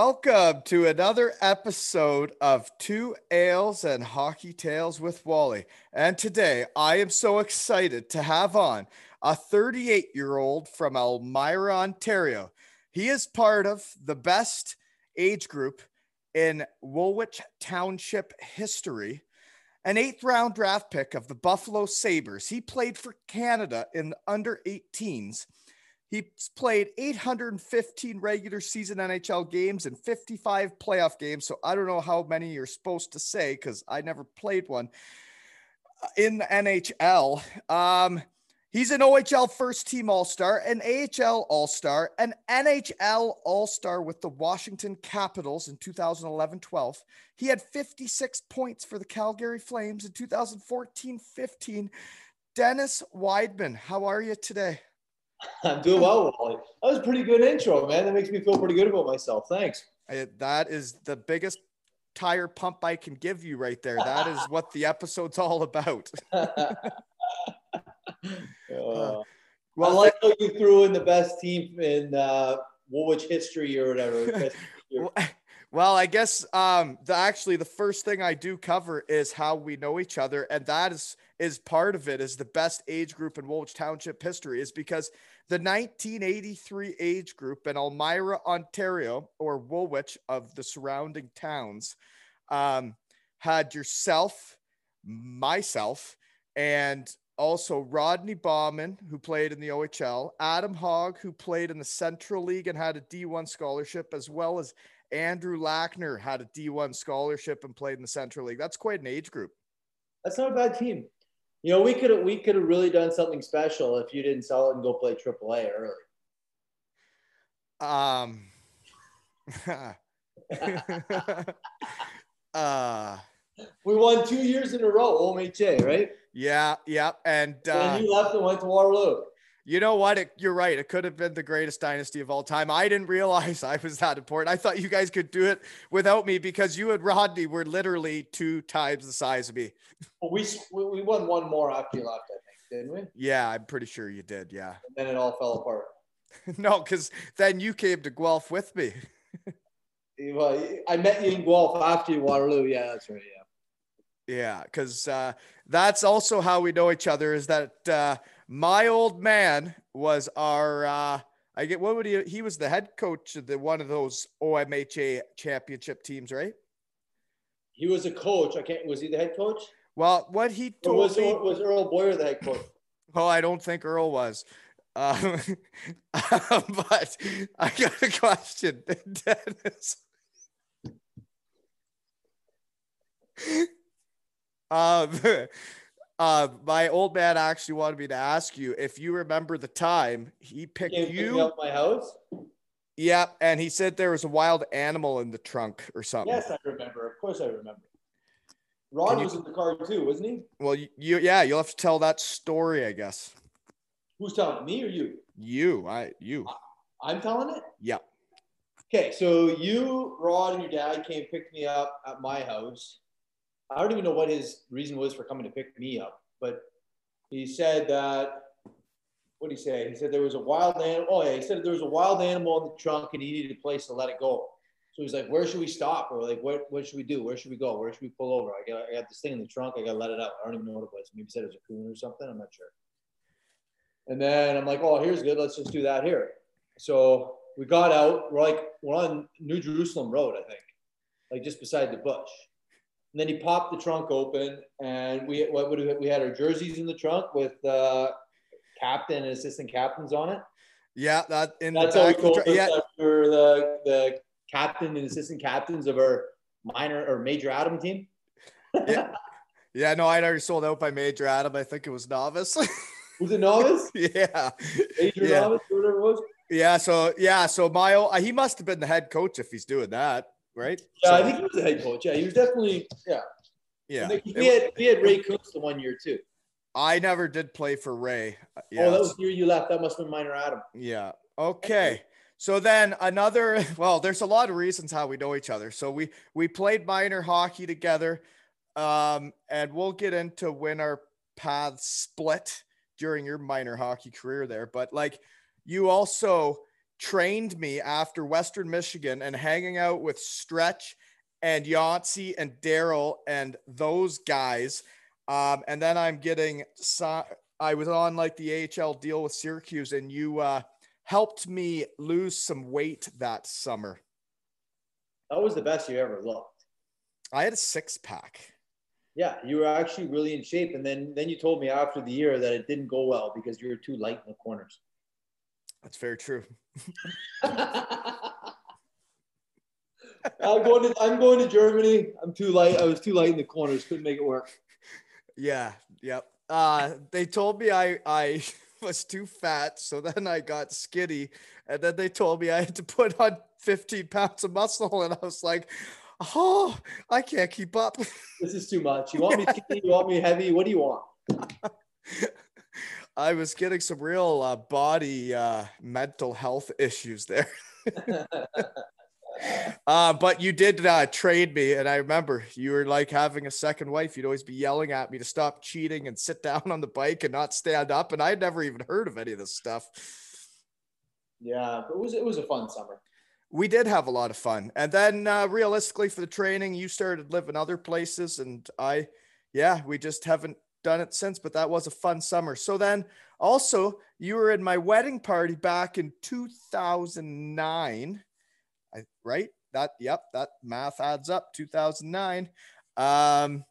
Welcome to another episode of Two Ales and Hockey Tales with Wally. And today I am so excited to have on a 38 year old from Elmira, Ontario. He is part of the best age group in Woolwich Township history, an eighth round draft pick of the Buffalo Sabres. He played for Canada in the under 18s. He's played 815 regular season NHL games and 55 playoff games. So I don't know how many you're supposed to say because I never played one uh, in the NHL. Um, he's an OHL first team All Star, an AHL All Star, an NHL All Star with the Washington Capitals in 2011 12. He had 56 points for the Calgary Flames in 2014 15. Dennis Wideman, how are you today? I'm doing well, Wally. That was a pretty good intro, man. That makes me feel pretty good about myself. Thanks. I- that is the biggest tire pump I can give you right there. That is what the episode's all about. Uh, I Well, like how you threw in the best team in uh, Woolwich history or whatever. Well, I guess um, the actually the first thing I do cover is how we know each other, and that is is part of it. Is the best age group in Woolwich Township history is because the 1983 age group in Elmira, Ontario, or Woolwich of the surrounding towns, um, had yourself, myself, and also Rodney Bauman, who played in the OHL, Adam Hogg, who played in the Central League and had a D1 scholarship, as well as Andrew Lackner had a D1 scholarship and played in the Central League. That's quite an age group. That's not a bad team. You know, we could have we could have really done something special if you didn't sell it and go play AAA early. Um, uh, We won two years in a row, OMHA, right? yeah, yeah. And, uh, and you left and went to Waterloo. You know what? It, you're right. It could have been the greatest dynasty of all time. I didn't realize I was that important. I thought you guys could do it without me because you and Rodney were literally two times the size of me. Well, we we won one more after you left, I think, didn't we? Yeah, I'm pretty sure you did. Yeah. then it all fell apart. no, because then you came to Guelph with me. Well, I met you in Guelph after you Waterloo. Yeah, that's right. Yeah. Yeah, because uh, that's also how we know each other. Is that uh, my old man was our. Uh, I get what would he? He was the head coach of the one of those OMHA championship teams, right? He was a coach. I can't. Was he the head coach? Well, what he Or told was, me. was Earl Boyer the head coach? Oh, I don't think Earl was. Um, but I got a question, Dennis. Um, uh, my old man actually wanted me to ask you if you remember the time he picked Came you. up my house. Yep, and he said there was a wild animal in the trunk or something. Yes, I remember. Of course, I remember. Ron you- was in the car too, wasn't he? Well, you, you yeah, you'll have to tell that story, I guess. Who's telling me or you? You, I, you. I'm telling it. Yeah. Okay, so you, Rod, and your dad came pick me up at my house. I don't even know what his reason was for coming to pick me up, but he said that. What did he say? He said there was a wild animal. Oh yeah, he said there was a wild animal in the trunk and he needed a place to let it go. So he's like, "Where should we stop?" Or like, "What what should we do? Where should we go? Where should we pull over?" I got I got this thing in the trunk. I got to let it out. I don't even know what it was. Maybe he said it was a coon or something. I'm not sure. And then I'm like, "Oh, here's good. Let's just do that here." So we got out. We're like, we're on New Jerusalem Road, I think, like just beside the bush. And then he popped the trunk open, and we what would we had our jerseys in the trunk with uh, captain and assistant captains on it. Yeah, that in That's the how we us yeah, that the the captain and assistant captains of our minor or major Adam team. Yeah. yeah. No, I'd already sold out by Major Adam. I think it was novice. Was it novice? yeah, Major Yeah. novice, whatever it was. yeah. So yeah, so my o- he must have been the head coach if he's doing that, right? Yeah, I think he was the head coach. Yeah, he was definitely. Yeah, yeah. And we had we had Ray Cooks the one year too. I never did play for Ray. Yeah, oh, that was the year you left. That must have been minor Adam. Yeah. Okay. So then another well, there's a lot of reasons how we know each other. So we we played minor hockey together. Um, and we'll get into when our paths split during your minor hockey career there. But like you also trained me after Western Michigan and hanging out with Stretch and Yancey and Daryl and those guys. Um, and then I'm getting I was on like the AHL deal with Syracuse, and you uh, helped me lose some weight that summer. That was the best you ever looked. I had a six pack. Yeah, you were actually really in shape, and then then you told me after the year that it didn't go well because you were too light in the corners. That's very true. I'm going to I'm going to Germany. I'm too light. I was too light in the corners. Couldn't make it work. Yeah. Yep. Uh, they told me I I was too fat, so then I got skinny, and then they told me I had to put on 15 pounds of muscle, and I was like, oh, I can't keep up. This is too much. You want me skinny? You want me heavy? What do you want? I was getting some real uh, body uh, mental health issues there. uh, but you did uh, trade me, and I remember you were like having a second wife. You'd always be yelling at me to stop cheating and sit down on the bike and not stand up. And I'd never even heard of any of this stuff. Yeah, but it was it was a fun summer. We did have a lot of fun, and then uh, realistically, for the training, you started living other places, and I, yeah, we just haven't done it since. But that was a fun summer. So then, also, you were in my wedding party back in 2009. I, right? That yep, that math adds up. 2009. Um,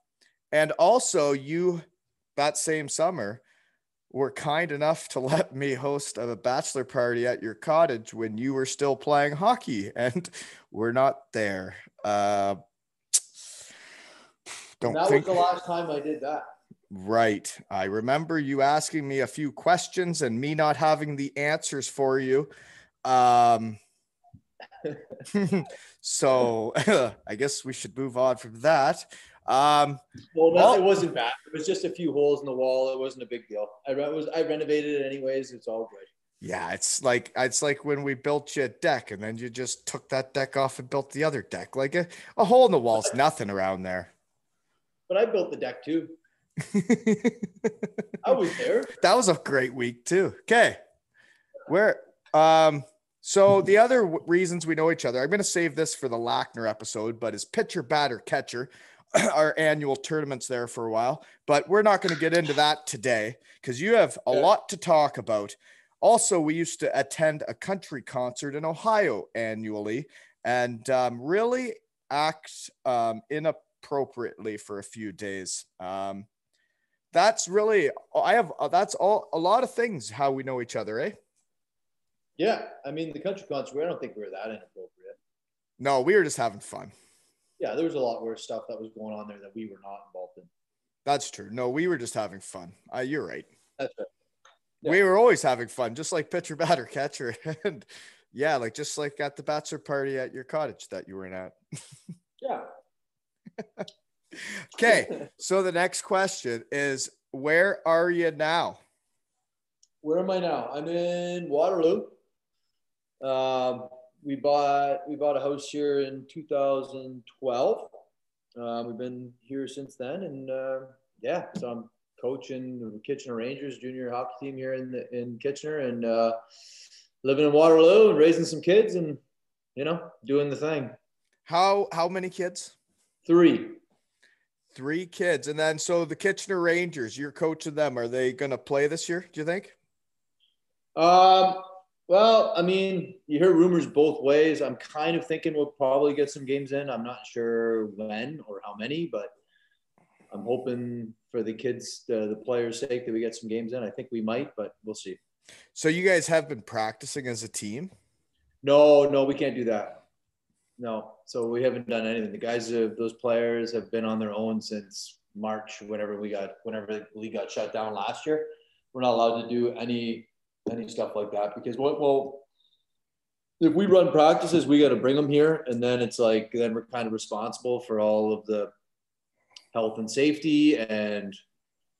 and also you that same summer were kind enough to let me host a bachelor party at your cottage when you were still playing hockey and we're not there. Uh, don't that think was the last time I did that. Right. I remember you asking me a few questions and me not having the answers for you. Um, so I guess we should move on from that. Um, Well, no, Well- it wasn't bad. It was just a few holes in the wall. It wasn't a big deal. I re- was I renovated it anyways. It's all good. yeah, it's like it's like when we built you a deck and then you just took that deck off and built the other deck. Like a, a hole in the wall's nothing around there. But I built the deck too. I was there. that was a great week too. Okay. Where um so the other w- reasons we know each other, I'm going to save this for the Lackner episode, but is pitcher, batter, catcher, our annual tournaments there for a while. But we're not going to get into that today because you have a Yeah. lot to talk about. Also, we used to attend a country concert in Ohio annually and um, really act um, inappropriately for a few days. Um, that's really I have uh, that's all a lot of things how we know each other, eh? Yeah, I mean the country concert. I don't think we were that inappropriate. No, we were just having fun. Yeah, there was a lot worse stuff that was going on there that we were not involved in. That's true. No, we were just having fun. Uh, you're right. That's right. Yeah. We were always having fun, just like pitcher, batter, catcher, and yeah, like just like at the bachelor party at your cottage that you were in at. Yeah. Okay, so the next question is, where are you now? Where am I now? I'm in Waterloo. Um, we bought we bought a house here in 2012. Um, we've been here since then, and uh, yeah, so I'm coaching the Kitchener Rangers junior hockey team here in the, in Kitchener, and uh, living in Waterloo and raising some kids, and you know, doing the thing. How how many kids? Three. Three kids, and then so the Kitchener Rangers, you're coaching them. Are they going to play this year? Do you think? Um, well, I mean, you hear rumors both ways. I'm kind of thinking we'll probably get some games in. I'm not sure when or how many, but I'm hoping for the kids, the, the players' sake, that we get some games in. I think we might, but we'll see. So you guys have been practicing as a team? No, no, we can't do that. No, so we haven't done anything. The guys, have, those players, have been on their own since March, whenever we got, whenever the league got shut down last year. We're not allowed to do any any stuff like that because what well if we run practices, we got to bring them here, and then it's like then we're kind of responsible for all of the health and safety, and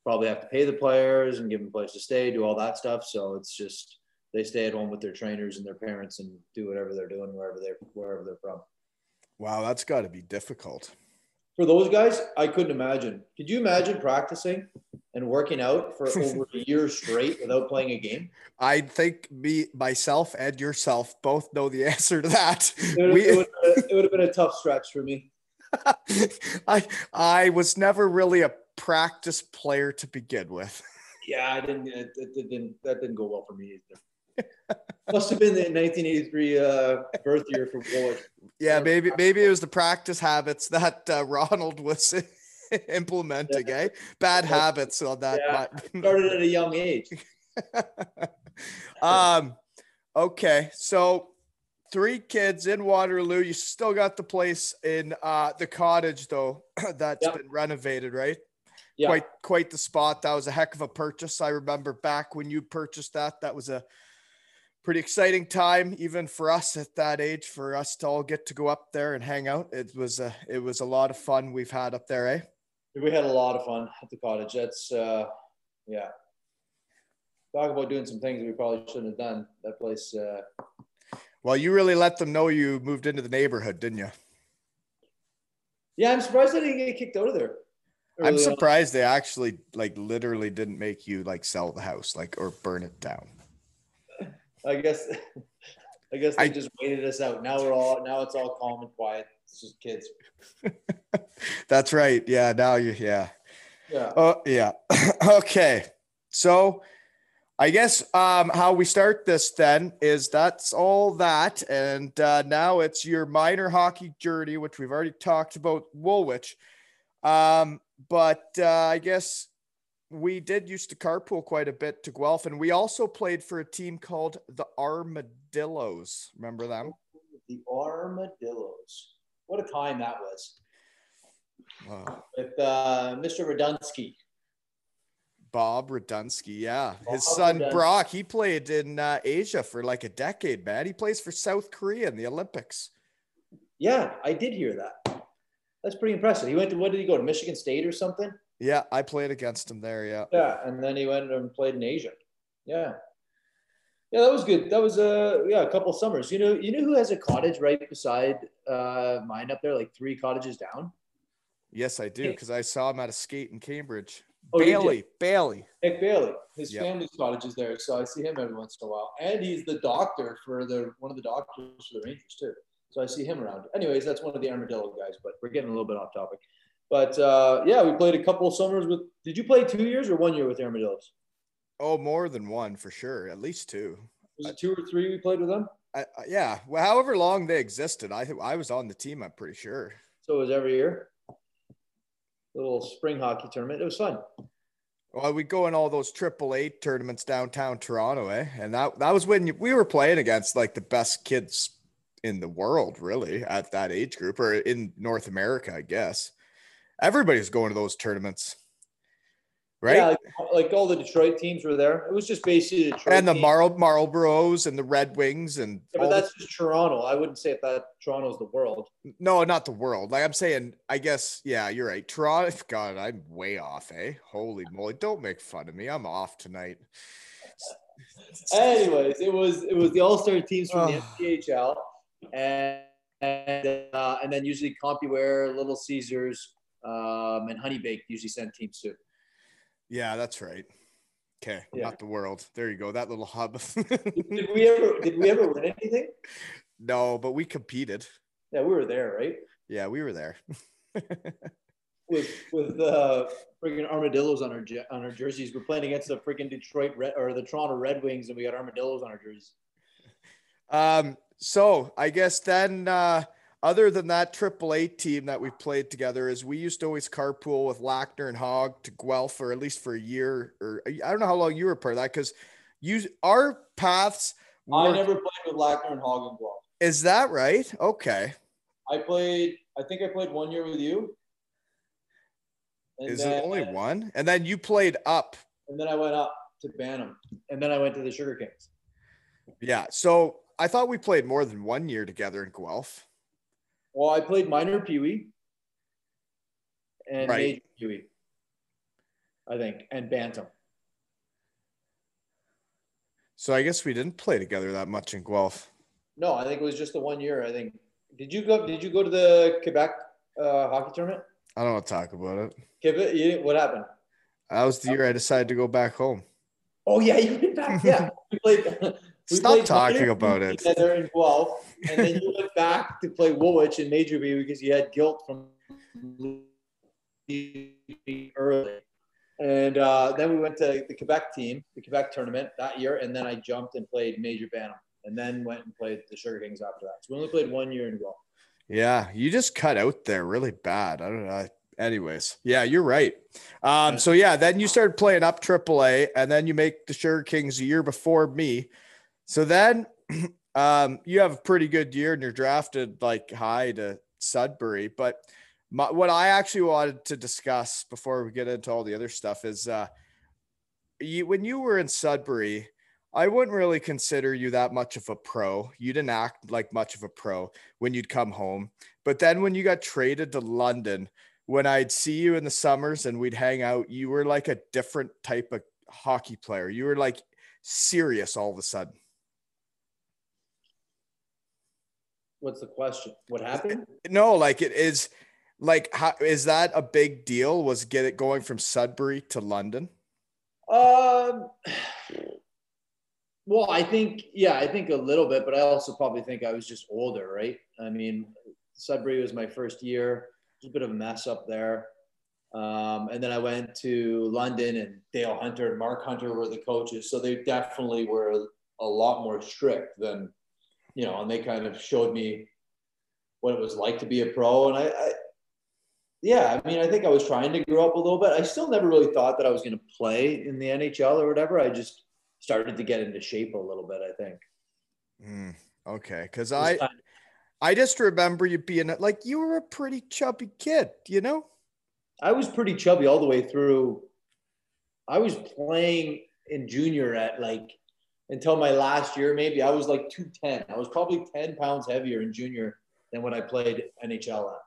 probably have to pay the players and give them a place to stay, do all that stuff. So it's just they stay at home with their trainers and their parents and do whatever they're doing wherever they're wherever they're from. Wow, that's got to be difficult. For those guys, I couldn't imagine. Could you imagine practicing and working out for over a year straight without playing a game? I think me, myself, and yourself both know the answer to that. It would, we, it would, it would have been a tough stretch for me. I I was never really a practice player to begin with. Yeah, I didn't. It, it didn't. That didn't go well for me either. Must have been the 1983 uh, birth year for Bullock. Yeah, maybe maybe it was the practice habits that uh, Ronald was implementing. Yeah. Eh, bad yeah. habits on that. Yeah. Started at a young age. um. Okay, so three kids in Waterloo. You still got the place in uh, the cottage though that's yep. been renovated, right? Yeah. Quite quite the spot. That was a heck of a purchase. I remember back when you purchased that. That was a pretty exciting time even for us at that age for us to all get to go up there and hang out. It was a it was a lot of fun we've had up there eh? We had a lot of fun at the cottage. That's uh yeah. Talk about doing some things we probably shouldn't have done. That place uh well you really let them know you moved into the neighborhood didn't you? Yeah i'm surprised i didn't get kicked out of there i'm surprised on. they actually like literally didn't make you like sell the house like or burn it down I guess I guess they I, just waited us out. Now we're all now it's all calm and quiet. It's just kids. That's right. Yeah. Now you yeah. Yeah. Oh yeah. okay. So I guess um, how we start this then is that's all that, and uh, now it's your minor hockey journey, which we've already talked about Woolwich. Um, but uh, I guess we did used to carpool quite a bit to Guelph, and we also played for a team called the Armadillos. Remember them? The Armadillos. What a time that was. Wow. With uh, Mr. Radunske. Bob Radunske, yeah. Bob His son Radunske. Brock, he played in uh, Asia for like a decade, man. He plays for South Korea in the Olympics. Yeah, I did hear that. That's pretty impressive. He went to what did he go to Michigan State or something? Yeah, I played against him there. Yeah. Yeah, and then he went and played in Asia. Yeah. Yeah, that was good. That was a uh, yeah, a couple summers. You know, you know who has a cottage right beside uh, mine up there, like three cottages down. Yes, I do, because I saw him at a skate in Cambridge. Oh, Bailey, Bailey, Nick Bailey. His yep. family's cottage is there, so I see him every once in a while. And he's the doctor for the one of the doctors for the Rangers too. So I see him around. Anyways, that's one of the armadillo guys. But we're getting a little bit off topic. But uh, yeah, we played a couple of summers with. Did you play two years or one year with Armadillos? Oh, more than one for sure. At least two. Was it two or three we played with them? I, yeah. Well, however long they existed, I I was on the team. I'm pretty sure. So it was every year. Little spring hockey tournament. It was fun. Well, we go in all those triple A tournaments downtown Toronto, eh? And that that was when we were playing against like the best kids in the world, really, at that age group or in North America, I guess everybody's going to those tournaments. Right? Yeah, like, like, all the Detroit teams were there. It was just basically Detroit and the Marl Marlboros and the Red Wings and yeah, but that's the- just Toronto. I wouldn't say that Toronto's the world. No, not the world. Like I'm saying, I guess yeah, you're right. Toronto. God, I'm way off. Eh? Holy moly! Don't make fun of me. I'm off tonight. Anyways, it was it was the All Star teams from the NCHL, and and, uh, and then usually CompuWare, Little Caesars, um, and Honey Baked usually send teams too. Yeah, that's right. Okay, yeah. not the world. There you go. That little hub. did we ever? Did we ever win anything? No, but we competed. Yeah, we were there, right? Yeah, we were there. with with uh freaking armadillos on our on our jerseys. We're playing against the freaking Detroit Red or the Toronto Red Wings, and we got armadillos on our jerseys. Um. So I guess then uh, other than that AAA team that we played together, is we used to always carpool with Lackner and Hogg to Guelph or at least for a year or I don't know how long you were part of that because you our paths. I never played with Lackner and Hogg and Guelph. is that right? Okay. I played. I think I played one year with you. And Is then, it only one? And then you played up. And then I went up to Bantam, and then I went to the Sugar Kings. Yeah. So I thought we played more than one year together in Guelph. Well, I played minor Pee Wee and Right. major Pee Wee, I think, and Bantam. So I guess we didn't play together that much in Guelph. No, I think it was just the one year. I think. Did you go? Did you go to the Quebec uh, hockey tournament? I don't want to talk about it. Quebec. You, what happened? That was the year I decided to go back home. Oh yeah, you went back. Yeah, we played. We Stop talking about it. Together in Guelph, and then you went back to play Woolwich in Major B because you had guilt from early. And uh, then we went to the Quebec team, the Quebec tournament that year, and then I jumped and played Major Bantam, and then went and played the Sugar Kings after that. So we only played one year in Guelph. Yeah, you just cut out there really bad. I don't know. Anyways, yeah, you're right. Um, so yeah, then you started playing up AAA, and then you make the Sugar Kings a year before me. So then, um, you have a pretty good year, and you're drafted like high to Sudbury. But my, what I actually wanted to discuss before we get into all the other stuff is, uh, you when you were in Sudbury, I wouldn't really consider you that much of a pro. You didn't act like much of a pro when you'd come home. But then when you got traded to London, when I'd see you in the summers and we'd hang out, you were like a different type of hockey player. You were like serious all of a sudden. What's the question? What happened? No, like it is like how is that a big deal? Was get it going from Sudbury to London? Um. Well, I think yeah, I think a little bit, but I also probably think I was just older, right? I mean, Sudbury was my first year. It was a bit of a mess up there. Um, and then I went to London, and Dale Hunter and Mark Hunter were the coaches, so they definitely were a lot more strict than, you know, and they kind of showed me what it was like to be a pro. And I, I yeah, I mean, I think I was trying to grow up a little bit. I still never really thought that I was going to play in the NHL or whatever. I just started to get into shape a little bit. I think. Mm, okay, because I I just remember you being like you were a pretty chubby kid, you know. I was pretty chubby all the way through. I was playing in junior at like until my last year, maybe I was like 210. I was probably 10 pounds heavier in junior than when I played NHL at.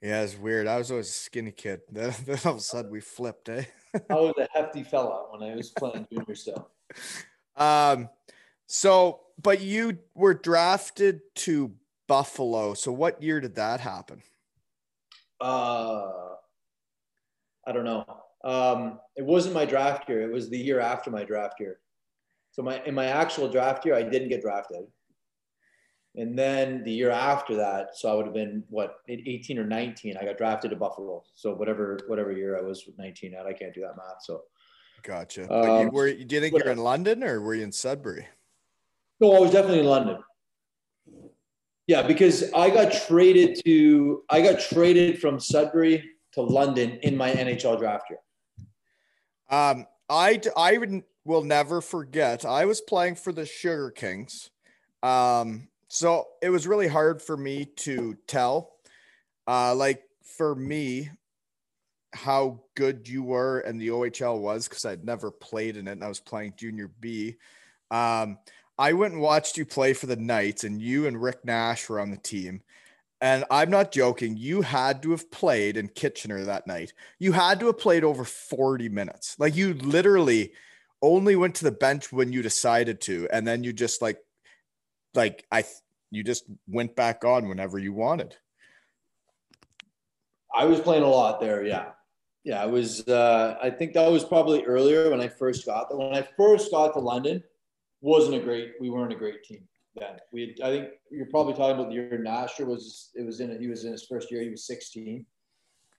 Yeah, it's weird. I was always a skinny kid. Then, then all of a sudden we flipped, eh? I was a hefty fella when I was playing junior still. Um, so but you were drafted to Buffalo. So what year did that happen? Uh, I don't know. Um, it wasn't my draft year. It was the year after my draft year. So my in my actual draft year, I didn't get drafted. And then the year after that, so I would have been what 18 or 19. I got drafted to Buffalo. So whatever whatever year I was 19 at, I can't do that math. So Gotcha. but you Um, were do you think you're in London or were you in Sudbury? no, I was definitely in London. Yeah, because I got traded to I got traded from Sudbury to London in my NHL draft year. Um, I would, will never forget. I was playing for the Sugar Kings. Um, so it was really hard for me to tell. Uh, like for me, how good you were and the OHL was because I'd never played in it and I was playing junior B. Um, I went and watched you play for the Knights, and you and Rick Nash were on the team. And I'm not joking. You had to have played in Kitchener that night. You had to have played over 40 minutes. Like you literally only went to the bench when you decided to, and then you just like, like I, you just went back on whenever you wanted. I was playing a lot there. Yeah. Yeah. I was, uh, I think that was probably earlier when I first got there. When I first got to London, wasn't a great, we weren't a great team then. We, had, I think you're probably talking about the year Nasher was, it was in, he was in his first year, he was 16.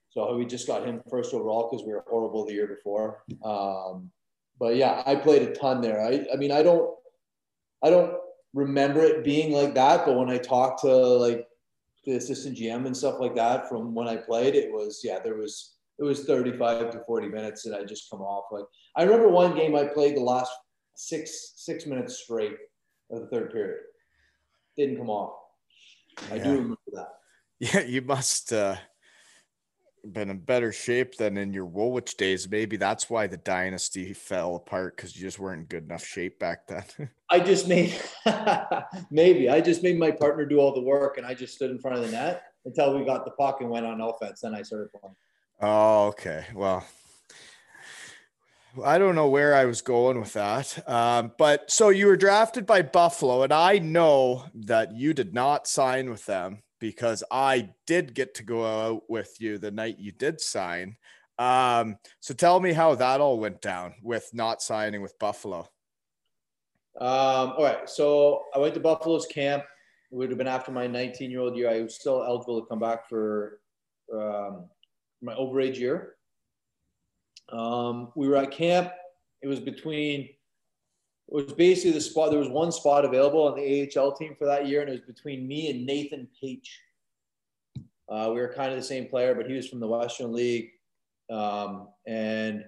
So we just got him first overall because we were horrible the year before. Um, but yeah, I played a ton there. I, I mean, I don't, I don't remember it being like that, but when I talked to like the assistant GM and stuff like that from when I played, it was yeah, there was it was 35 to 40 minutes that I just come off. Like I remember one game I played the last six six minutes straight of the third period. Didn't come off. I Yeah. do remember that. Yeah, you must uh been in better shape than in your Woolwich days. Maybe that's why the dynasty fell apart because you just weren't in good enough shape back then. I just made maybe I just made my partner do all the work and I just stood in front of the net until we got the puck and went on offense. Then I started playing. oh, okay. Well, I don't know where I was going with that. Um, but so you were drafted by Buffalo, and I know that you did not sign with them because I did get to go out with you the night you did sign. Um, so tell me how that all went down with not signing with Buffalo. Um, all right, so I went to Buffalo's camp. It would have been after my 19 year old year. I was still eligible to come back for um, my overage year. Um, we were at camp. It was between. It was basically the spot. There was one spot available on the AHL team for that year, and it was between me and Nathan Page. Uh, we were kind of the same player, but he was from the Western League, um, and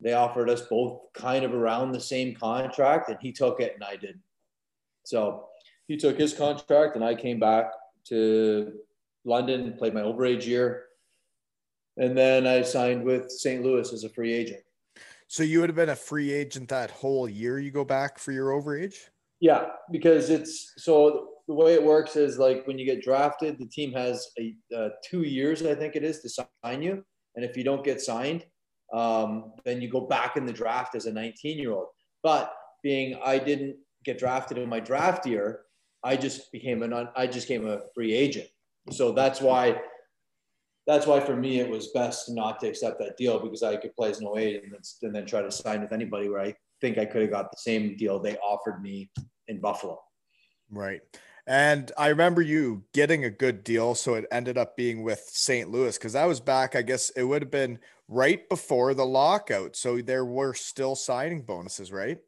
they offered us both kind of around the same contract, and he took it, and I did. So he took his contract, and I came back to London, played my overage year, and then I signed with St. Louis as a free agent. So you would have been a free agent that whole year you go back for your overage? Yeah, because it's so the way it works is like when you get drafted, the team has a uh, two years, I think it is, to sign you, and if you don't get signed, um, then you go back in the draft as a 19 year old. But being I didn't get drafted in my draft year, I just became an I just became a free agent. So that's why that's why for me it was best not to accept that deal because I could play as an 08 and then, and then try to sign with anybody where I think I could have got the same deal they offered me in Buffalo. Right. And I remember you getting a good deal. So it ended up being with St. Louis because that was back, I guess it would have been right before the lockout. So there were still signing bonuses, right?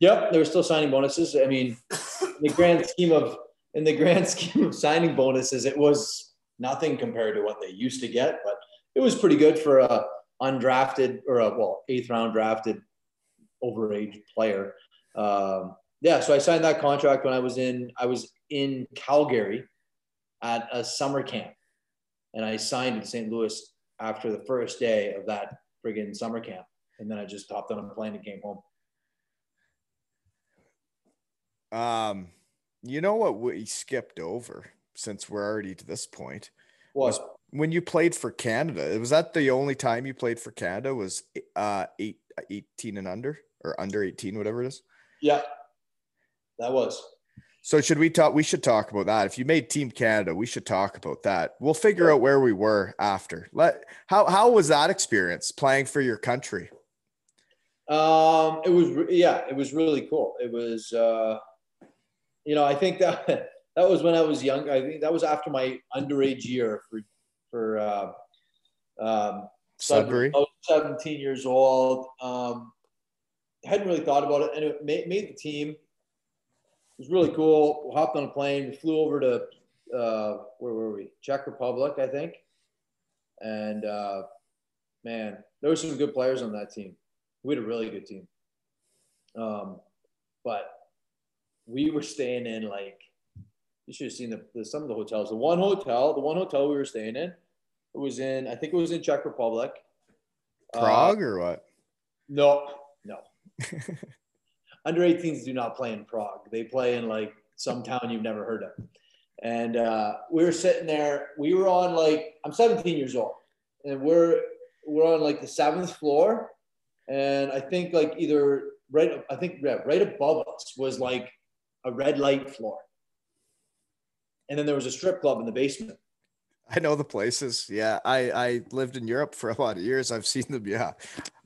Yep, there were still signing bonuses. I mean, in the grand scheme of in the grand scheme of signing bonuses, it was nothing compared to what they used to get, but it was pretty good for a undrafted or a well eighth round drafted overage player. Um, yeah, so I signed that contract when I was in I was in Calgary at a summer camp, and I signed in St. Louis after the first day of that friggin' summer camp, and then I just hopped on a plane and came home. Um, you know what we skipped over since we're already to this point Was when you played for Canada. Was that the only time you played for Canada? Was uh eight, 18 and under or under 18, whatever it is? yeah, that was. So should we talk? We should talk about that. If you made Team Canada, we should talk about that. We'll figure out where we were after. Let how how was that experience playing for your country? Um, it was yeah, it was really cool. It was uh, you know, I think that that was when I was young. I think that was after my underage year for for uh, um, Sudbury. I was 17 years old. Um, hadn't really thought about it, and it made, made the team. It was really cool. We hopped on a plane. We flew over to uh, where were we? Czech Republic, I think. And uh, man, there were some good players on that team. We had a really good team. Um, but we were staying in like you should have seen the, the some of the hotels. The one hotel, the one hotel we were staying in, it was in I think it was in Czech Republic. Uh, Prague or what? no, no. Under 18s do not play in Prague. They play in like some town you've never heard of. And uh, we were sitting there. We were on like I'm 17 years old, and we're we're on like the seventh floor, and I think like either right I think yeah, right above us was like a red light floor, and then there was a strip club in the basement. I know the places. Yeah, I I lived in Europe for a lot of years. I've seen them. Yeah.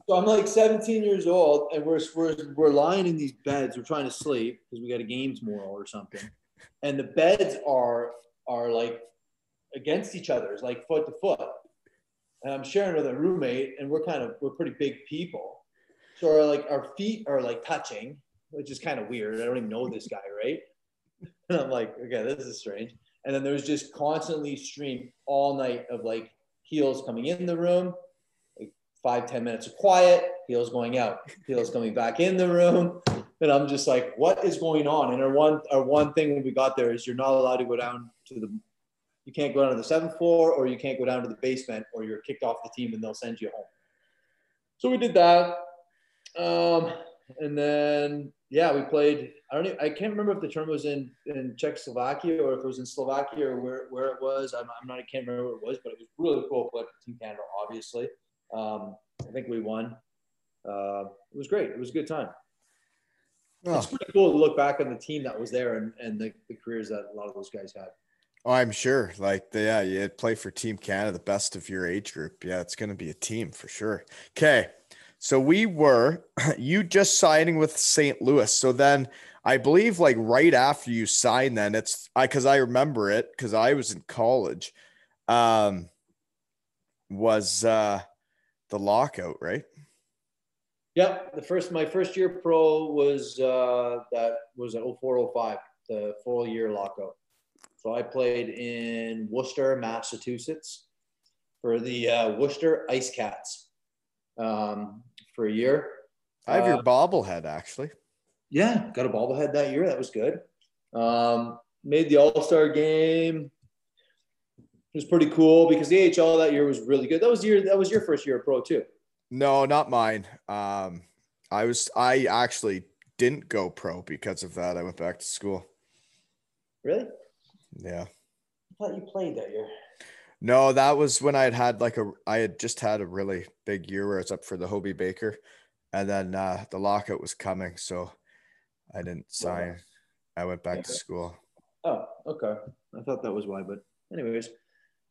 So I'm like 17 years old, and we're we're we're lying in these beds. We're trying to sleep because we got a game tomorrow or something, and the beds are are like against each other, it's like foot to foot. And I'm sharing with a roommate, and we're kind of we're pretty big people, so our like our feet are like touching, which is kind of weird. I don't even know this guy, right? And I'm like, okay, this is strange. And then there was just constantly stream all night of like heels coming in the room, like five ten minutes of quiet, heels going out, heels coming back in the room. And I'm just like, what is going on? And our one our one thing when we got there is you're not allowed to go down to the you can't go down to the seventh floor or you can't go down to the basement or you're kicked off the team and they'll send you home. So we did that. Um, and then yeah, we played. I don't. Even, I can't remember if the tournament was in in Czechoslovakia or if it was in Slovakia or where, where it was. I'm, I'm not. I can't remember where it was, but it was really cool. Playing for Team Canada, obviously. Um, I think we won. Uh, it was great. It was a good time. Oh. It's pretty cool to look back on the team that was there and, and the, the careers that a lot of those guys had. Oh, I'm sure. Like, the, yeah, you play for Team Canada, the best of your age group. Yeah, it's going to be a team for sure. Okay. So we were you just signing with St. Louis. So then I believe like right after you sign, then it's I because I remember it because I was in college. Um, was uh the lockout, right? Yep. The first my first year pro was uh that was at 0405, the full year lockout. So I played in Worcester, Massachusetts for the uh, Worcester Ice Cats um, for a year. I have uh, your bobblehead actually. Yeah, got a bobblehead that year. That was good. Um, made the All Star game. It was pretty cool because the AHL that year was really good. That was your that was your first year of pro too. No, not mine. Um, I was I actually didn't go pro because of that. I went back to school. Really? Yeah. I thought you played that year. No, that was when I had had like a I had just had a really big year where it's up for the Hobey Baker, and then uh, the lockout was coming, so I didn't sign. I went back to school. Oh, okay. I thought that was why, but anyways,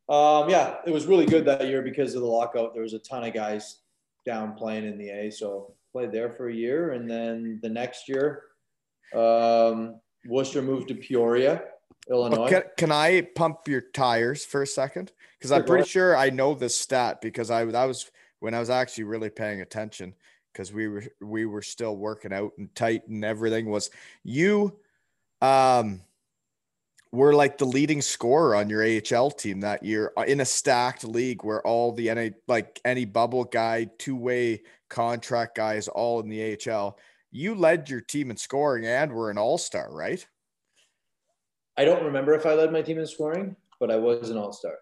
um, yeah, it was really good that year because of the lockout. There was a ton of guys down playing in the A, so played there for a year, and then the next year, um, Worcester moved to Peoria Illinois. Can, can, I pump your tires for a second? Because I'm pretty sure I know this stat because I that was when I was actually really paying attention because we were we were still working out and tight and everything was you um were like the leading scorer on your AHL team that year uh, in a stacked league where all the NA like any bubble guy, two-way contract guys all in the AHL. You led your team in scoring and were an all-star, right? I don't remember if I led my team in scoring, but I was an all star.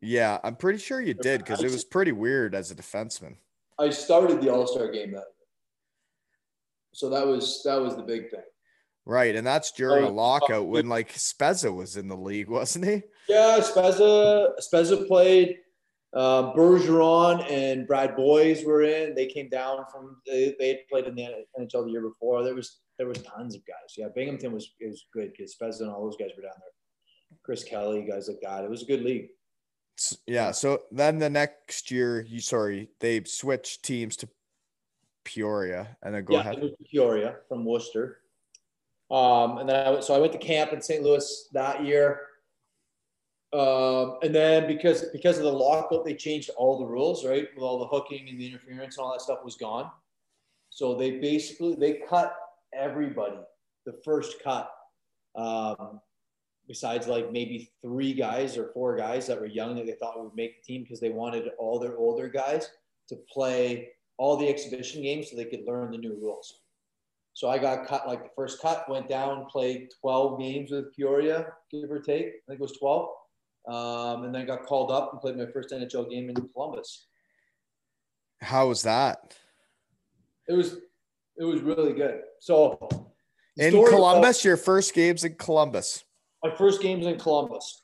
Yeah, I'm pretty sure you did because it was pretty weird as a defenseman. I started the all star game that year. So that was that was the big thing. Right, and that's during a lockout when like Spezza was in the league, wasn't he? Yeah, Spezza Spezza played. Uh, Bergeron and Brad Boyes were in. They came down from they, they had played in the NHL the year before. There was there was tons of guys. Yeah, Binghamton was was good because Spezza and all those guys were down there. Chris Kelly, guys like that. It was a good league. Yeah. So then the next year, you sorry, they switched teams to Peoria, and then go yeah, ahead. Peoria from Worcester. Um, and then I so I went to camp in St. Louis that year. Um, and then because because of the lockout, they changed all the rules, right? With all the hooking and the interference and all that stuff was gone. So they basically they cut everybody the first cut. Um, besides like maybe three guys or four guys that were young that they thought would make the team because they wanted all their older guys to play all the exhibition games so they could learn the new rules. So I got cut like the first cut, went down, played 12 games with Peoria, give or take. I think it was 12. Um, and then got called up and played my first NHL game in Columbus. How was that? It was it was really good. So in Columbus, your first games in Columbus. My first games in Columbus.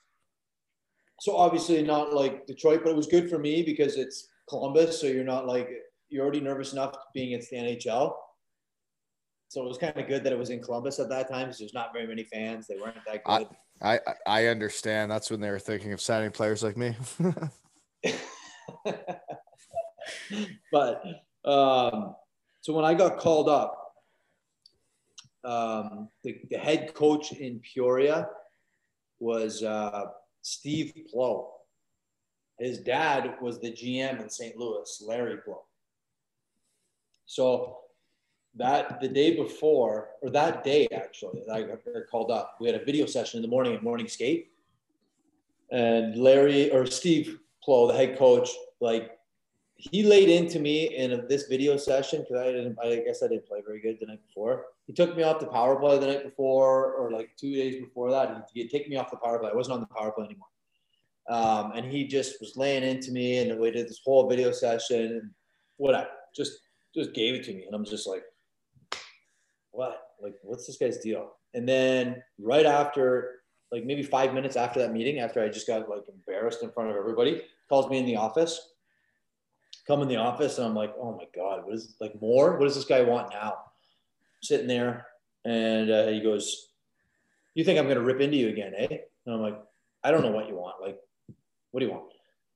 So obviously not like Detroit, but it was good for me because it's Columbus. So you're not like you're already nervous enough being it's the NHL. So it was kind of good that it was in Columbus at that time because there's not very many fans. They weren't that good. I, I, I understand. That's when they were thinking of signing players like me. but um, so when I got called up, um, the, the, head coach in Peoria was uh, Steve Pleau. His dad was the GM in St. Louis, Larry Pleau. So that the day before, or that day actually, I got called up. We had a video session in the morning at morning skate, and Larry or Steve Pleau, the head coach, like he laid into me in this video session because I didn't. I guess I didn't play very good the night before. He took me off the power play the night before, or like two days before that. He, he'd take me off the power play. I wasn't on the power play anymore. Um, and he just was laying into me, and we did this whole video session, and whatever, just just gave it to me, and I'm just like, what? Like, what's this guy's deal? And then right after, like maybe five minutes after that meeting, after I just got like embarrassed in front of everybody, calls me in the office come in the office and I'm like, oh my God, what is like more? What does this guy want now? Sitting there and uh, he goes, you think I'm going to rip into you again, eh? And I'm like, I don't know what you want. Like, what do you want?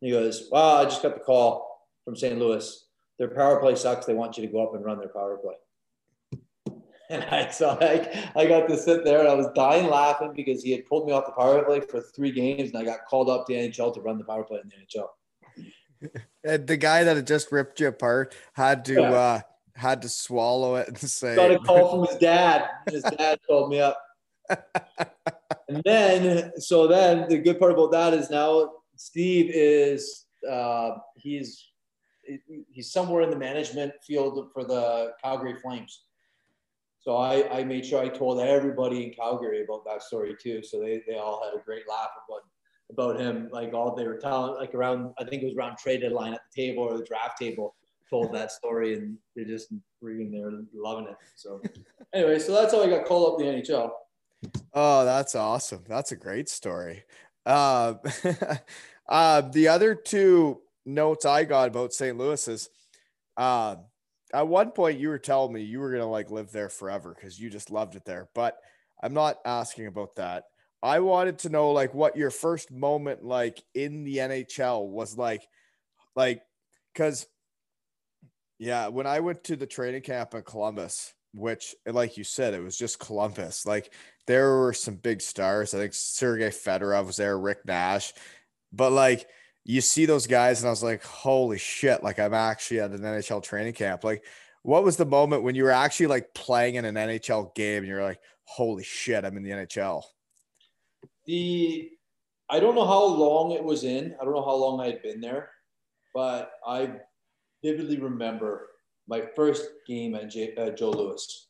And he goes, well, I just got the call from St. Louis. Their power play sucks. They want you to go up and run their power play. And I so I, I got to sit there and I was dying laughing because he had pulled me off the power play for three games and I got called up to the NHL to run the power play in the NHL. And the guy that had just ripped you apart had to yeah. uh had to swallow it and say got a call from his dad. His dad called me up. and then so then the good part about that is now Steve is uh he's he's somewhere in the management field for the Calgary Flames. So I, I made sure I told everybody in Calgary about that story too. So they, they all had a great laugh about about him, like all they were telling, like around, I think it was around trade deadline at the table or the draft table, told that story, and they're just reading, they're loving it. So, anyway, so that's how I got called up the NHL. Oh, that's awesome. That's a great story. Uh, uh, the other two notes I got about St. Louis is, uh, at one point you were telling me you were gonna like live there forever because you just loved it there, but I'm not asking about that. I wanted to know like what your first moment like in the NHL was like, like, cause yeah, when I went to the training camp in Columbus, which like you said, it was just Columbus. Like there were some big stars. I think Sergei Fedorov was there, Rick Nash, but like you see those guys, and I was like, holy shit! Like I'm actually at an NHL training camp. Like, what was the moment when you were actually like playing in an NHL game and you're like, holy shit, I'm in the NHL? The I don't know how long it was in. I don't know how long I had been there, but I vividly remember my first game at J, uh, Joe Louis.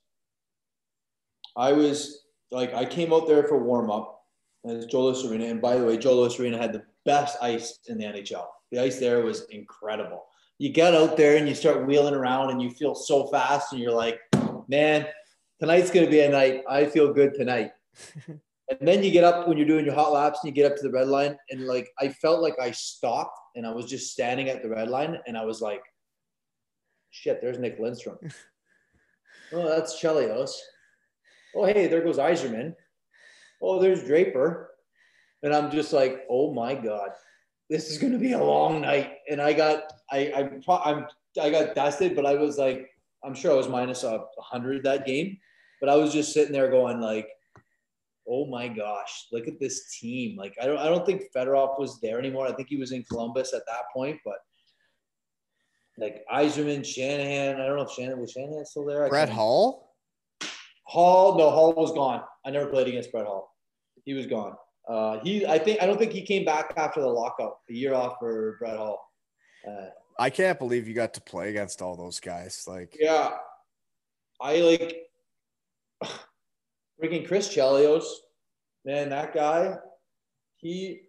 I was like, I came out there for warm up at Joe Louis Arena, and by the way, Joe Louis Arena had the best ice in the NHL. The ice there was incredible. You get out there and you start wheeling around, and you feel so fast, and you're like, man, tonight's gonna be a night. I feel good tonight. And then you get up when you're doing your hot laps and you get up to the red line. And like, I felt like I stopped and I was just standing at the red line and I was like, shit, there's Nick Lidstrom. oh, that's Chelios. Oh, hey, there goes Yzerman. Oh, there's Draper. And I'm just like, oh my God, this is going to be a long night. And I got, I, I, I'm, I got dusted, but I was like, I'm sure I was minus a hundred that game, but I was just sitting there going like, oh my gosh, look at this team. Like I don't I don't think Fedorov was there anymore. I think he was in Columbus at that point, but like Yzerman, Shanahan. I don't know if Shanahan was Shanahan still there. Brett Hull? Hull, no, Hull was gone. I never played against Brett Hull. He was gone. Uh, he, I think, I don't think he came back after the lockout. A year off for Brett Hull. Uh, I can't believe you got to play against all those guys. Like, yeah, I like freaking Chris Chelios, man, that guy, he,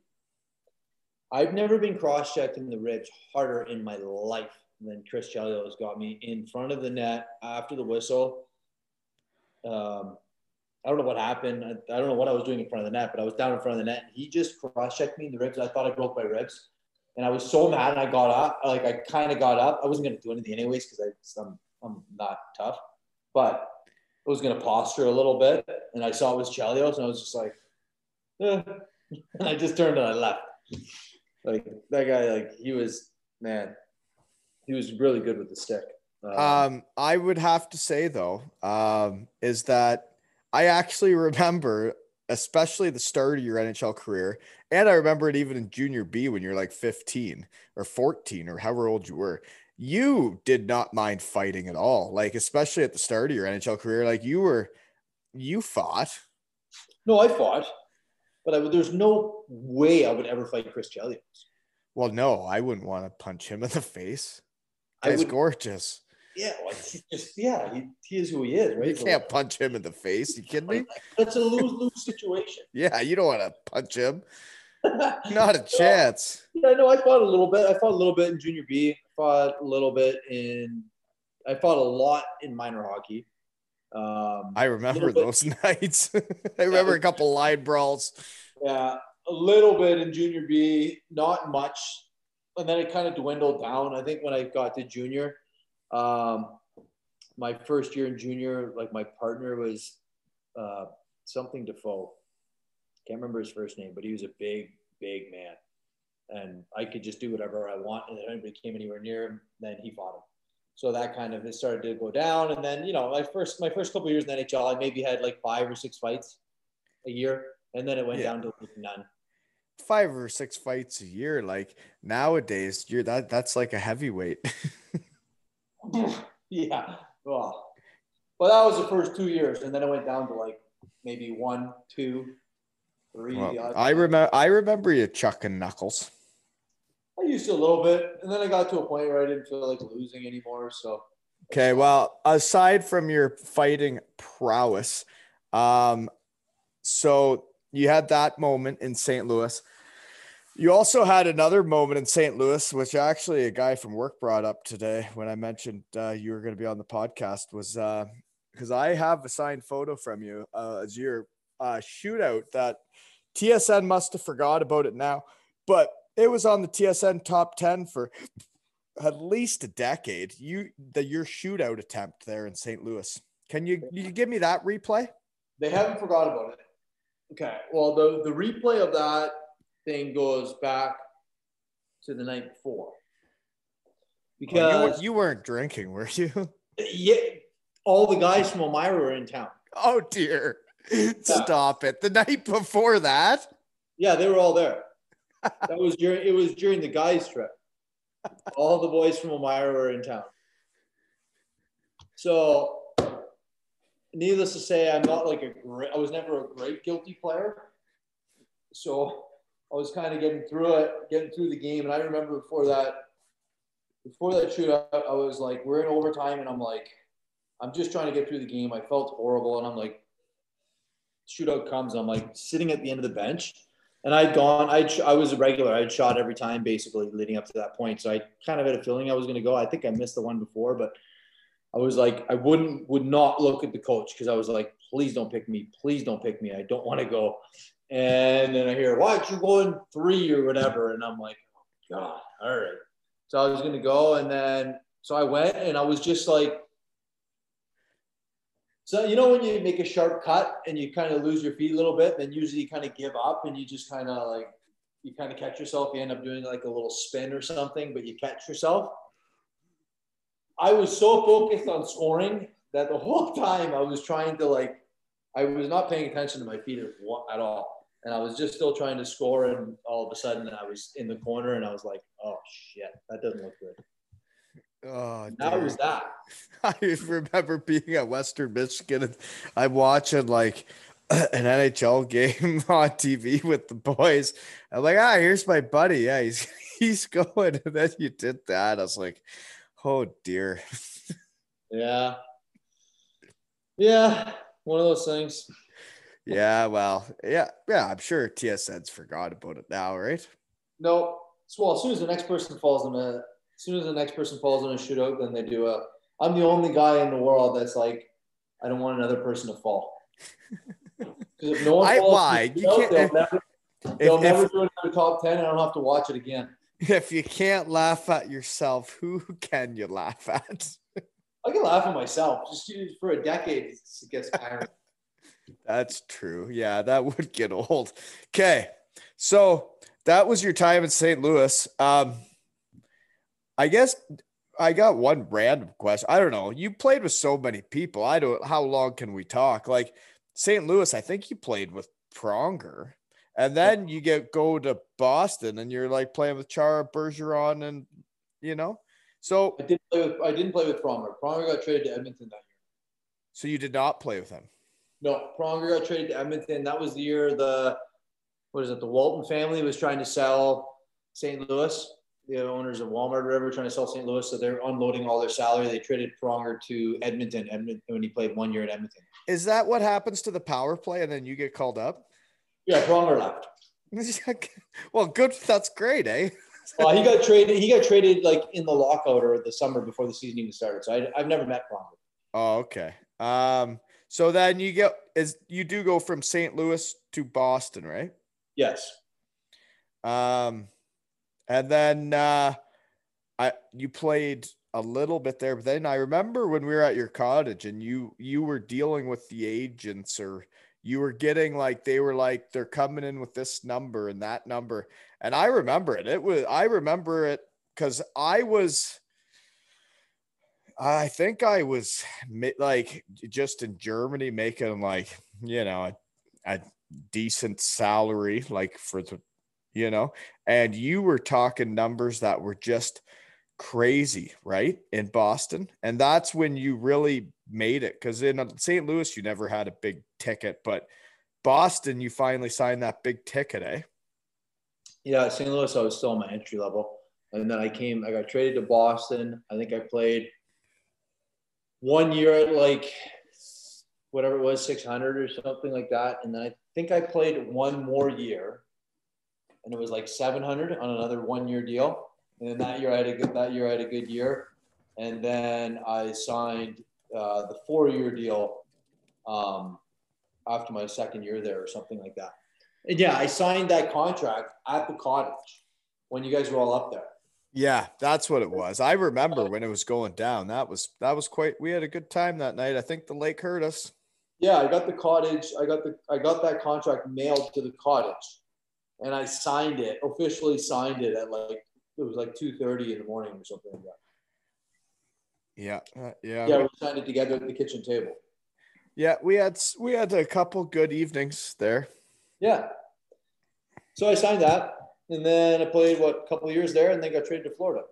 I've never been cross checked in the ribs harder in my life than Chris Chelios got me in front of the net after the whistle. Um, I don't know what happened. I, I, don't know what I was doing in front of the net, but I was down in front of the net. He just cross checked me in the ribs. I thought I broke my ribs. And I was so mad and I got up. Like I kind of got up. I wasn't going to do anything anyways because I'm, I'm not tough. But was going to posture a little bit, and I saw it was Chelios, and I was just like, eh. and I just turned and I left. Like that guy, like he was man, he was really good with the stick. Um, um, I would have to say though, um, is that I actually remember especially the start of your NHL career. And I remember it even in junior B when you're like 15 or 14 or however old you were. You did not mind fighting at all. Like, especially at the start of your NHL career, like you were, you fought. No, I fought, but I, there's no way I would ever fight Chris Chelios. Well, no, I wouldn't want to punch him in the face. He's gorgeous. Yeah, well, he's just yeah, he, he is who he is, right? You So, can't punch him in the face. You kidding me? That's a lose lose situation. Yeah, you don't want to punch him. Not a chance. Yeah, no, I fought a little bit. I fought a little bit in junior B. Fought a little bit in. I fought a lot in minor hockey. Um, I remember little bit. those nights. I remember a couple line brawls. yeah, a little bit in junior B, not much, and then it kind of dwindled down. I think when I got to junior, um, my first year in junior, like my partner was uh, something Defoe. Can't remember his first name, but he was a big, big man, and I could just do whatever I want. And if anybody came anywhere near him, then he fought him. So that kind of it started to go down, and then you know, my first my first couple years in the NHL, I maybe had like five or six fights a year, and then it went Yeah. down to like none. Five or six fights a year. Like nowadays, you're that that's like a heavyweight. yeah. Well, well, that was the first two years, and then it went down to like maybe one, two, three. Well, I remember I remember you chucking knuckles. I used to a little bit, and then I got to a point where I didn't feel like losing anymore. So Okay, well, aside from your fighting prowess, um, so you had that moment in St. Louis. You also had another moment in St. Louis, which actually a guy from work brought up today when I mentioned uh, you were going to be on the podcast. Was uh because I have a signed photo from you uh, as your uh, shootout that TSN must have forgot about it now, but it was on the TSN top ten for at least a decade. You the your shootout attempt there in St. Louis. Can you you give me that replay? they haven't forgot about it. Okay. Well, the the replay of that thing goes back to the night before because Well, you, you weren't drinking, were you? yeah, all the guys from Elmira were in town. Oh dear. Stop it. The night before that. Yeah, they were all there. That was during it was during the guys' trip. All the boys from Elmira were in town. So, needless to say, I'm not like a great. I was never a great guilty player. So, I was kind of getting through it, getting through the game, and I remember before that, before that shootout, I was like, we're in overtime, and I'm like, I'm just trying to get through the game. I felt horrible, and I'm like, shootout comes, I'm like sitting at the end of the bench. And I'd gone, I'd, I was a regular. I'd shot every time basically leading up to that point. So I kind of had a feeling I was going to go. I think I missed the one before, but I was like, I wouldn't, would not look at the coach because I was like, please don't pick me. Please don't pick me. I don't want to go. And then I hear, why aren't you going three or whatever? And I'm like, oh, God, all right. So I was going to go. And then, so I went and I was just like, so you know when you make a sharp cut and you kind of lose your feet a little bit, then usually you kind of give up and you just kind of like you kind of catch yourself. You end up doing like a little spin or something, but you catch yourself. I was so focused on scoring that the whole time I was trying to like I was not paying attention to my feet at at all, and I was just still trying to score. And all of a sudden, I was in the corner, and I was like, "Oh shit, that doesn't look good." Oh, That dear. was that. I remember being at Western Michigan and I'm watching like an NHL game on TV with the boys. I'm like, ah, here's my buddy. Yeah, he's he's going. And then you did that. I was like, oh dear. Yeah, yeah, one of those things. Yeah, well, yeah, yeah. I'm sure TSN's forgot about it now, right? No. So, well, as soon as the next person falls in a, as soon as the next person falls in a shootout, then they do a. I'm the only guy in the world that's like, I don't want another person to fall. Because if no one I- falls, in why? You can't- They'll never, If, they'll if- never do another top ten, and I don't have to watch it again. if you can't laugh at yourself, who can you laugh at? I can laugh at myself. Just for a decade, it gets tiring. That's true. Yeah, that would get old. Okay. So that was your time in St. Louis. Um, I guess I got one random question. I don't know. You played with so many people. I don't how long can we talk? Like St. Louis, I think you played with Pronger. And then you get go to Boston and you're like playing with Chara Bergeron and you know. So I didn't play with I didn't play with Pronger. Pronger got traded to Edmonton that year. So you did not play with him. No, Pronger got traded to Edmonton. That was the year the what is it? The Walton family was trying to sell St. Louis. The owners of Walmart or whatever trying to sell St. Louis, so they're unloading all their salary. They traded Pronger to Edmonton. Edmonton when he played one year at Edmonton. Is that what happens to the power play and then you get called up? Yeah, Pronger left. well, good. That's great, eh? well, he got traded. He got traded like in the lockout or the summer before the season even started. So I, I've never met Pronger. Oh, okay. Um, so then you get is you do go from St. Louis to Boston, right? Yes. Um, and then uh, I you played a little bit there, but then I remember when we were at your cottage and you you were dealing with the agents or you were getting like they were like they're coming in with this number and that number. And i remember it. It was i remember it because i was i think i was like just in germany making like you know a, a decent salary like for the you know and you were talking numbers that were just crazy right in boston and that's when you really made it because in st louis you never had a big ticket, but Boston, you finally signed that big ticket, eh? Yeah, St. Louis, I was still on my entry level. And then I came, I got traded to Boston. I think I played one year at like whatever it was, 600 or something like that. And then I think I played one more year and it was like 700 on another one year deal. And then that year I had a good, that year I had a good year. And then I signed uh, the four year deal um, after my second year there or something like that. And yeah, I signed that contract at the cottage when you guys were all up there. Yeah, that's what it was. I remember when it was going down. That was that was quite. We had a good time that night. I think the lake hurt us. Yeah, I got the cottage. I got the I got that contract mailed to the cottage, and I signed it officially. Signed it at like it was like two thirty in the morning or something like that. Yeah, uh, yeah. Yeah, we signed it together at the kitchen table. Yeah, we had we had a couple good evenings there. Yeah. So I signed that, and then I played what a couple years there, and then got traded to Florida.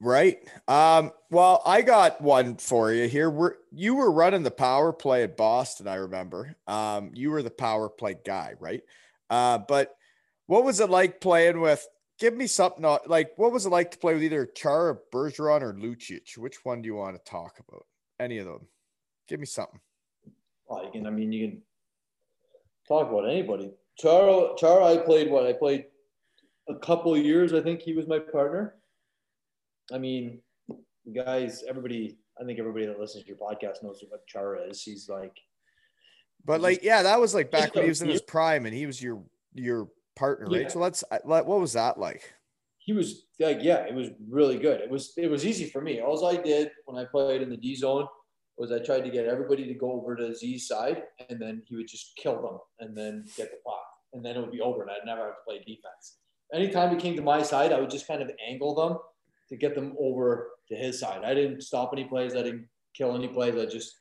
Right. Um, well, I got one for you here. We're you were running the power play at Boston, I remember. Um, you were the power play guy, right? Uh, but what was it like playing with? Give me something like what was it like to play with either Char, Bergeron, or Lucic? Which one do you want to talk about? Any of them? Give me something. Well, you can. I mean, you can talk about anybody. Char, Chara, I played what? I played a couple years. I think he was my partner. I mean, guys, everybody. I think everybody that listens to your podcast knows what Chara is. He's like. But like, yeah, that was like back when he was in his prime, and he was your your partner, right? Yeah. So let's. Uh, what was that like? He was like, yeah, it was really good. It was it was easy for me. All I did when I played in the D zone was I tried to get everybody to go over to Z's side, and then he would just kill them, and then get the puck, and then it would be over, and I'd never have to play defense. Anytime he came to my side, I would just kind of angle them to get them over to his side. I didn't stop any plays. I didn't kill any plays. I just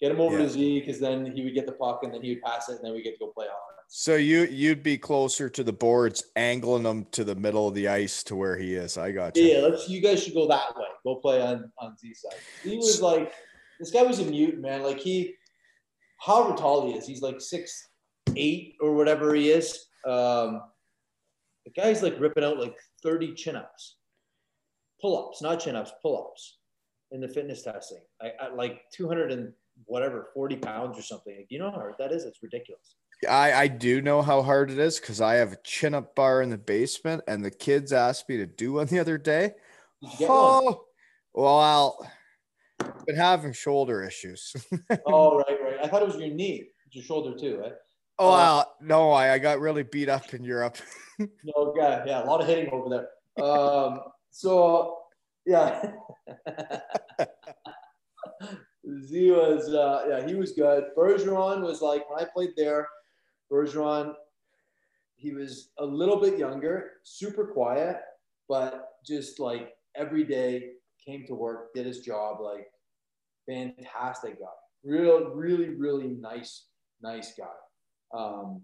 get him over yeah. to Z because then he would get the puck, and then he would pass it, and then we get to go play offense. So you you'd be closer to the boards, angling them to the middle of the ice to where he is. I got you. Yeah, let's. You guys should go that way. Go play on on Z side. He was like this guy was a mutant, man. Like he, however tall he is, he's like six eight or whatever he is. Um, the guy's like ripping out like 30 chin ups, pull ups, not chin ups, pull ups in the fitness testing. I, I like 200 and whatever, 40 pounds or something. You know how hard that is? It's ridiculous. I, I do know how hard it is because I have a chin up bar in the basement, and the kids asked me to do one the other day. oh, one? well, I've been having shoulder issues. oh, right, right. I thought it was your knee, your shoulder too, right? Oh, uh, no, I, I got really beat up in Europe. no, yeah, yeah, a lot of hitting over there. Um, so, yeah. Z was, uh, yeah, he was good. Bergeron was like, when I played there, Bergeron, he was a little bit younger, super quiet, but just like every day came to work, did his job, like fantastic guy. Real, really, really nice nice guy. Um,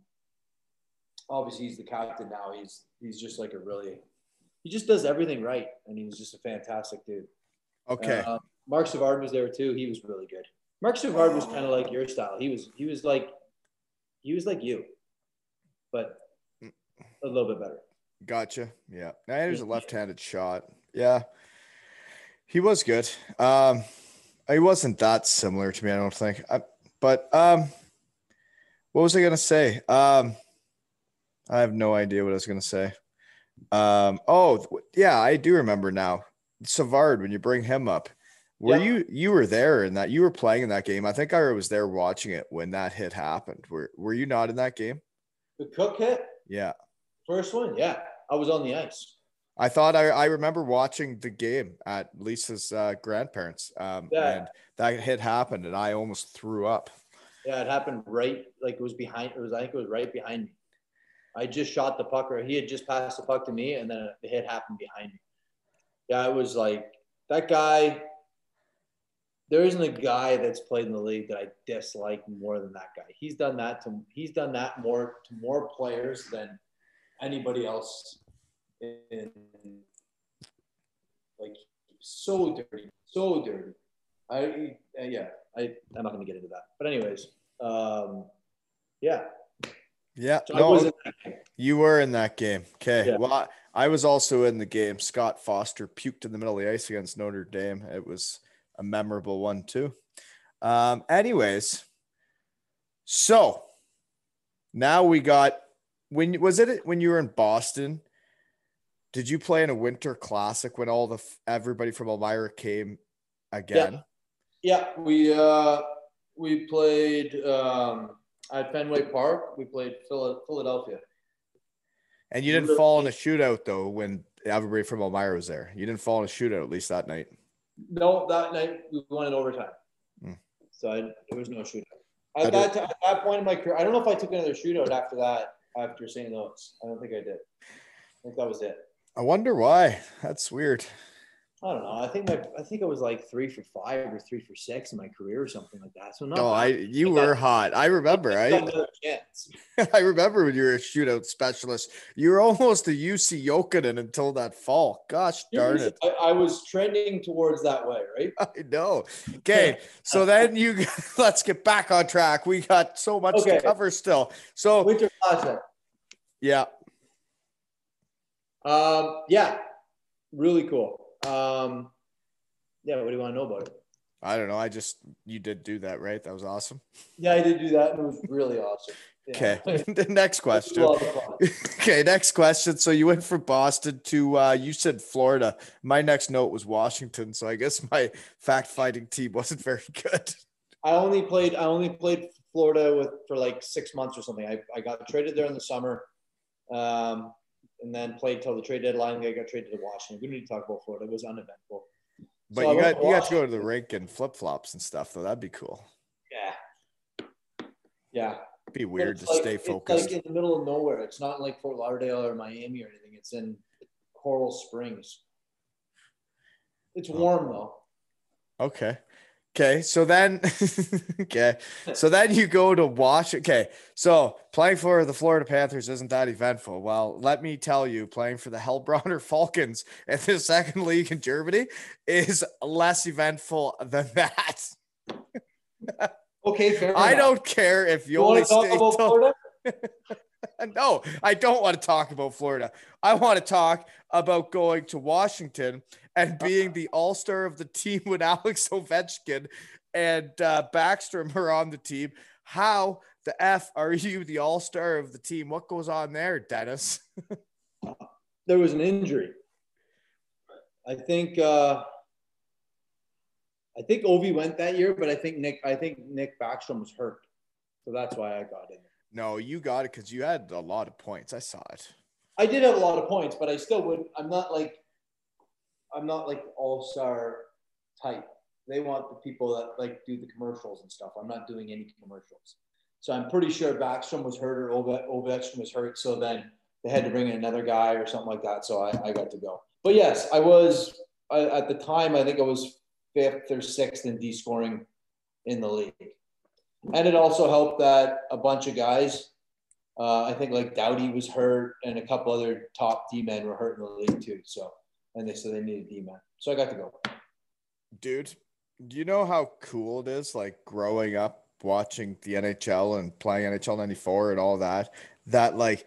obviously, he's the captain now. He's he's just like a really, he just does everything right, and he's just a fantastic dude. Okay. Uh, Marc Savard was there too. He was really good. Marc Savard was kind of like your style. He was he was like he was like you, but a little bit better. Gotcha. Yeah. And was a left-handed shot. Yeah. He was good. Um, he wasn't that similar to me, I don't think. I, but um, what was I gonna say? Um, I have no idea what I was gonna say. Um, oh yeah, I do remember now. Savard, when you bring him up, were yeah. you you were there in that you were playing in that game? I think I was there watching it when that hit happened. Were were you not in that game? The Cooke hit. Yeah. First one, yeah, I was on the ice. I thought I, I remember watching the game at Lisa's uh, grandparents, um, yeah. and that hit happened, and I almost threw up. Yeah, it happened right like it was behind. It was I think it was right behind me. I just shot the puck, or he had just passed the puck to me, and then the hit happened behind me. Yeah, it was like that guy. There isn't a guy that's played in the league that I dislike more than that guy. He's done that to he's done that more to more players than anybody else in like so dirty, so dirty. I yeah, I I'm not gonna get into that. But anyways, um, yeah. Yeah, so no, you were in that game. Okay. Yeah. Well, I, I was also in the game. Scott Foster puked in the middle of the ice against Notre Dame. It was a memorable one too. Um, anyways, so now we got when was it when you were in Boston? Did you play in a winter classic when all the everybody from Elmira came again? Yeah, yeah we uh, we played um, at Fenway Park. We played Philadelphia. And you didn't fall in a shootout though when everybody from Elmira was there. You didn't fall in a shootout at least that night. No, that night we won in overtime. Mm. So I, there was no shootout. At that, at that point in my career, I don't know if I took another shootout after that, after St. Louis. I don't think I did. I think that was it. I wonder why. That's weird. I don't know. I think my, I think I was like three for five or three for six in my career or something like that. So no, I you I were hot. I remember. I I remember when you were a shootout specialist. You were almost a Jussi Jokinen until that fall. Gosh darn it! I, I, was trending towards that way, right? I know. Okay, so then you let's get back on track. We got so much okay. to cover still. So winter classic. Yeah. Um. Yeah. Really cool. Um, yeah, what do you want to know about it? I don't know. I just you did do that, right? That was awesome. Yeah, I did do that, and it was really awesome. Yeah. Okay. the next question. okay, next question. So you went from Boston to uh, you said Florida. My next note was Washington, so I guess my fact finding team wasn't very good. I only played. I only played Florida with for like six months or something. I, I got traded there in the summer. Um, and then played till the trade deadline. I got traded to Washington. We need to talk about Florida. It was uneventful. But so you got you got to go to the rink and flip flops and stuff, though. That'd be cool. Yeah. Yeah. It'd be weird to like, stay focused. It's like in the middle of nowhere. It's not like Fort Lauderdale or Miami or anything. It's in Coral Springs. It's oh. warm though. Okay. Okay, so then, okay, so then you go to watch. Okay, so playing for the Florida Panthers isn't that eventful. Well, let me tell you, playing for the Heilbronner Falcons in the second league in Germany is less eventful than that. okay, fair I don't care if you, you only stay till. no, I don't want to talk about Florida. I want to talk about going to Washington and being the all star of the team when Alex Ovechkin and uh, Backstrom are on the team. How the F are you the all star of the team? What goes on there, Dennis? there was an injury. I think. Uh, I think Ovi went that year, but I think Nick. I think Nick Backstrom was hurt, so that's why I got in. No, you got it because you had a lot of points. I saw it. I did have a lot of points, but I still would. I'm not like I'm not like all star type. They want the people that like do the commercials and stuff. I'm not doing any commercials. So I'm pretty sure Backstrom was hurt or Ove- Ovechkin was hurt. So then they had to bring in another guy or something like that. So I, I got to go. But yes, I was I, at the time. I think I was fifth or sixth in D scoring in the league. And it also helped that a bunch of guys, uh, I think like Doughty was hurt, and a couple other top D men were hurt in the league too. So, and they said they needed D men, so I got to go. Dude, do you know how cool it is? Like growing up watching the NHL and playing NHL '94 and all that. That like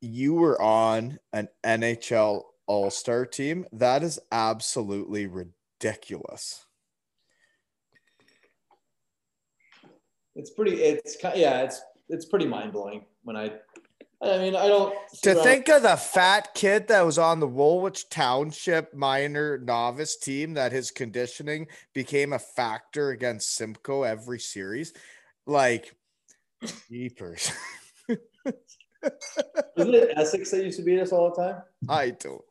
you were on an NHL All Star team. That is absolutely ridiculous. It's pretty. It's. Yeah. It's it's pretty mind blowing when I. I mean, I don't. To think of the fat kid that was on the Woolwich Township minor novice team that his conditioning became a factor against Simcoe every series, like, jeepers. Isn't it Essex that used to beat us all the time? I don't.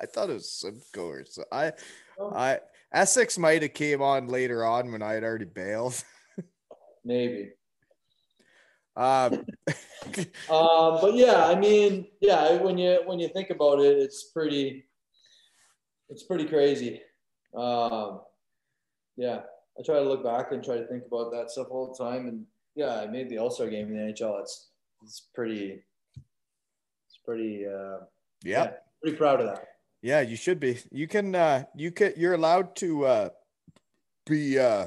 I thought it was Simcoe or so. I, oh. I Essex might have came on later on when I had already bailed. Maybe. Um, um, but yeah, I mean, yeah, when you when you think about it, it's pretty, it's pretty crazy. Um, yeah, I try to look back and try to think about that stuff all the time, and yeah, I made the All Star game in the NHL. It's it's pretty, it's pretty. Uh, yeah. yeah, pretty proud of that. Yeah, you should be. You can. Uh, you can. You're allowed to uh, be. Uh,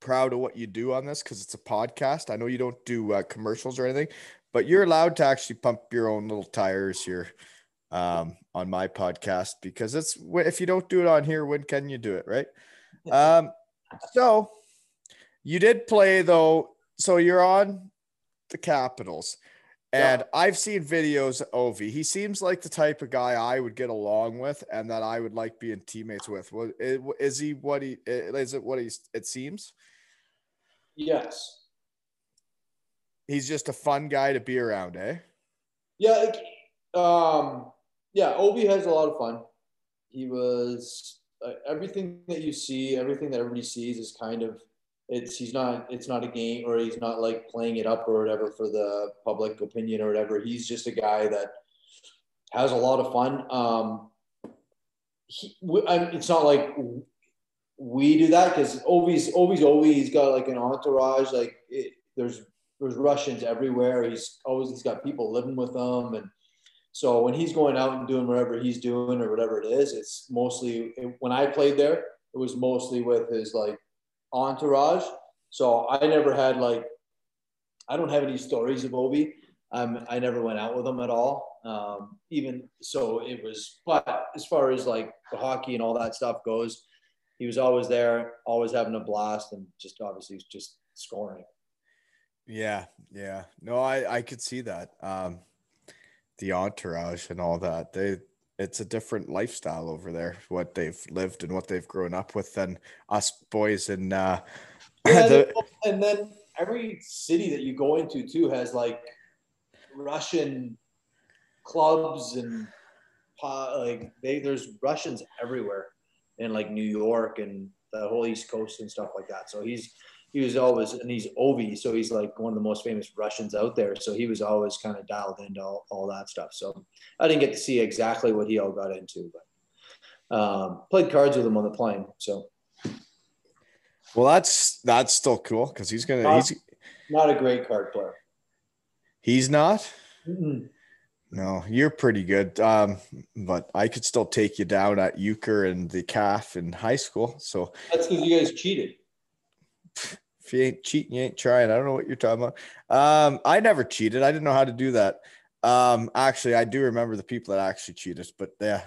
proud of what you do on this because it's a podcast. I know you don't do uh, commercials or anything, but you're allowed to actually pump your own little tires here um, on my podcast because it's if you don't do it on here, when can you do it, right? Um, so you did play though, so you're on the Capitals. And yeah. I've seen videos of Ovi. He seems like the type of guy I would get along with, and that I would like being teammates with. Is he what he is? It what he it seems. Yes. He's just a fun guy to be around, eh? Yeah. Um, yeah. Ovi has a lot of fun. He was uh, everything that you see, everything that everybody sees is kind of it's he's not it's not a game or he's not like playing it up or whatever for the public opinion or whatever. He's just a guy that has a lot of fun. Um, he, I, it's not like we do that because Ovi's Ovi's Ovi. He's got like an entourage. Like it, there's there's Russians everywhere. He's always he's got people living with him, and so when he's going out and doing whatever he's doing or whatever it is, it's mostly when I played there, it was mostly with his like entourage. So I never had like I don't have any stories of Ovi. Um, I never went out with him at all. Um, even so, it was. But as far as like the hockey and all that stuff goes, he was always there, always having a blast, and just obviously just scoring. Yeah, yeah. No, I I could see that. Um, the entourage and all that. They it's a different lifestyle over there. What they've lived and what they've grown up with than us boys in. Uh, yeah, the, and then every city that you go into too has like Russian clubs and like they there's Russians everywhere in like New York and the whole East Coast and stuff like that. So he's he was always and he's Ovi, so he's like one of the most famous Russians out there. So he was always kind of dialed into all, all that stuff. So I didn't get to see exactly what he all got into, but um, played cards with him on the plane. So well, that's that's still cool because he's gonna not, he's not a great card player. He's not. Mm-mm. No, you're pretty good. Um, but I could still take you down at euchre and the calf in high school. So that's because you guys cheated. If you ain't cheating, you ain't trying. I don't know what you're talking about. Um, I never cheated. I didn't know how to do that. Um, actually, I do remember the people that actually cheated, but yeah.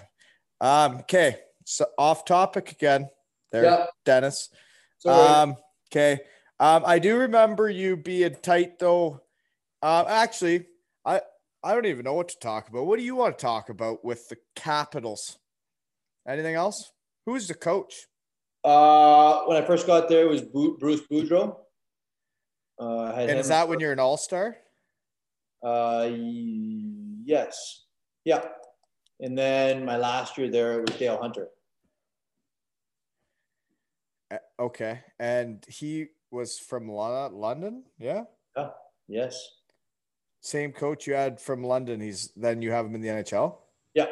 Um, okay. So off topic again. There, yeah. Dennis. Sorry. Um, okay. Um, I do remember you being tight though. Um, actually, I don't even know what to talk about. What do you want to talk about with the Capitals? Anything else? Who's the coach? Uh, when I first got there, it was Bruce Boudreau. Uh, and is that when you're an All Star? Uh, yes, yeah. And then my last year there was Dale Hunter. Okay, and he was from London, yeah. Yeah. Yes. Same coach you had from London. He's then you have him in the NHL. Yeah.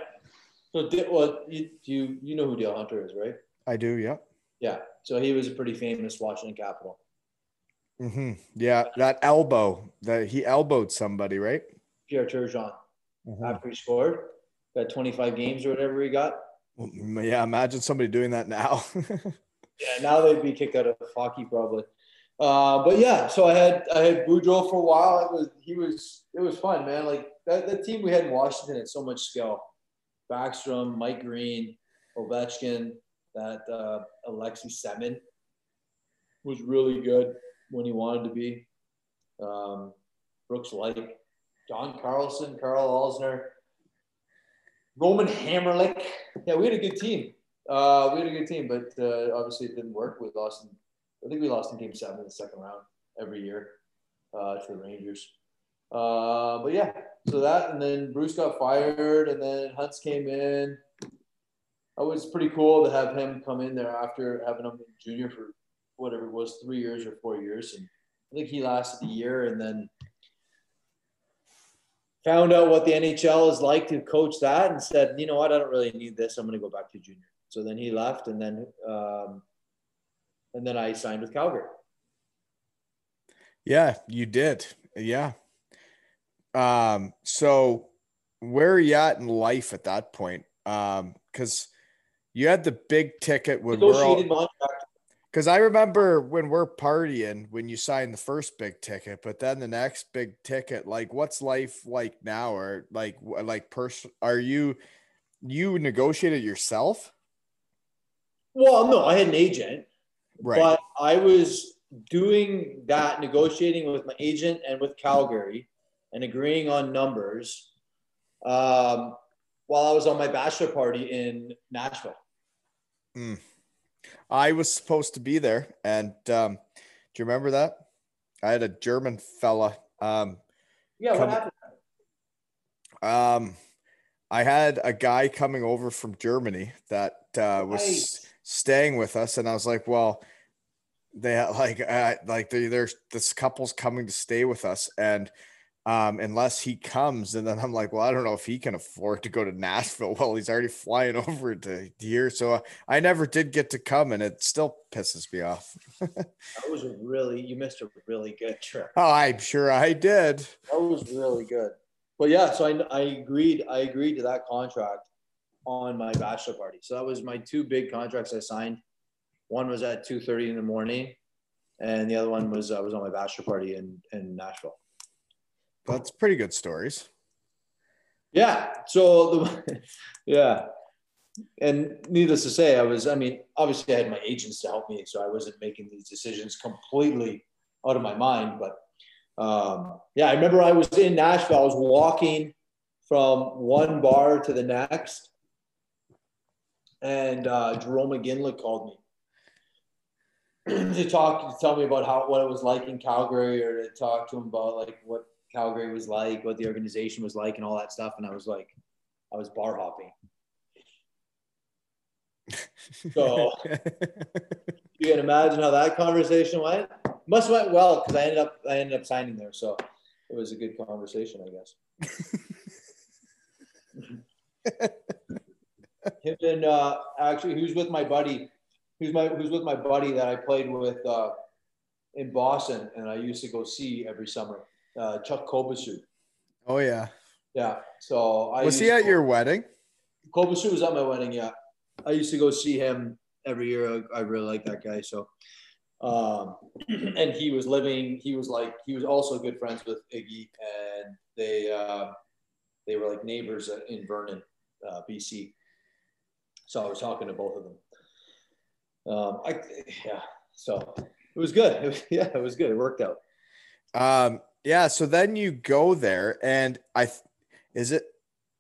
So, well, you you, you know who Dale Hunter is, right? I do. Yeah. Yeah. So he was a pretty famous Washington Capital. Mm-hmm. Yeah, that elbow that he elbowed somebody, right? Pierre Turgeon Mhm. after he scored. Got 25 games or whatever he got. Yeah, imagine somebody doing that now. Yeah, now they'd be kicked out of hockey probably. Uh, but yeah, so I had I had Boudreau for a while. It was he was it was fun, man. Like that, that team we had in Washington had so much skill. Backstrom, Mike Green, Ovechkin, that uh, Alexi Semin was really good when he wanted to be. Um, Brooks Laich, John Carlson, Karl Alzner, Roman Hamrlik. Yeah, we had a good team. Uh, we had a good team, but uh, obviously it didn't work. We lost. In, I think we lost in Game Seven in the second round every year uh, to the Rangers. Uh, but yeah, so that, and then Bruce got fired, and then Hunts came in. It was pretty cool to have him come in there after having him in junior for whatever it was, three years or four years, and I think he lasted a year, and then found out what the NHL is like to coach that, and said, you know what, I don't really need this. I'm going to go back to junior. So then he left, and then um, and then I signed with Calgary. yeah, you did. Yeah. Um, so where are you at in life at that point? Um, because you had the big ticket when we're all Because I remember when we're partying when you signed the first big ticket, but then the next big ticket, like what's life like now, or like like person? Are you you negotiated yourself? Well, no, I had an agent, Right. but I was doing that, negotiating with my agent and with Calgary, and agreeing on numbers um, while I was on my bachelor party in Nashville. I was supposed to be there, and um, do you remember that? I had a German fella. Um, Yeah, what happened? um, I had a guy coming over from Germany that uh, was staying with us, and I was like, "Well, they like uh, like they, there's this couple's coming to stay with us, and um, unless he comes, and then I'm like, well, I don't know if he can afford to go to Nashville. Well, he's already flying over to here, so uh, I never did get to come, and it still pisses me off. That was a really you missed a really good trip. Oh, I'm sure I did. That was really good. But yeah, so I, I agreed. I agreed to that contract on my bachelor party. So that was my two big contracts I signed. One was at two thirty in the morning, and the other one was I was on my bachelor party in in Nashville. That's pretty good stories. Yeah. So the yeah, and needless to say, I was. I mean, obviously, I had my agents to help me, so I wasn't making these decisions completely out of my mind. But um, yeah, I remember I was in Nashville. I was walking from one bar to the next, and uh, Jarome Iginla called me to talk to tell me about how what it was like in Calgary, or to talk to him about like what Calgary was like, what the organization was like, and all that stuff. And I was like, I was bar hopping. So you can imagine how that conversation went. Must went well because I ended up I ended up signing there, so it was a good conversation, I guess. Him and uh, actually, he was with my buddy? Who's my who's with my buddy that I played with uh, in Boston, and I used to go see every summer. Uh, Chuck Kobasew. oh yeah. Yeah. So I Was he at your wedding? Kobasu was at my wedding. Yeah, I used to go see him every year. I, I really like that guy. So, um, and he was living. He was like he was also good friends with Iggy, and they uh, they were like neighbors in Vernon, uh, BC. So I was talking to both of them. Um, I yeah. So it was good. It was, yeah, it was good. It worked out. Um, yeah. So then you go there, and I is it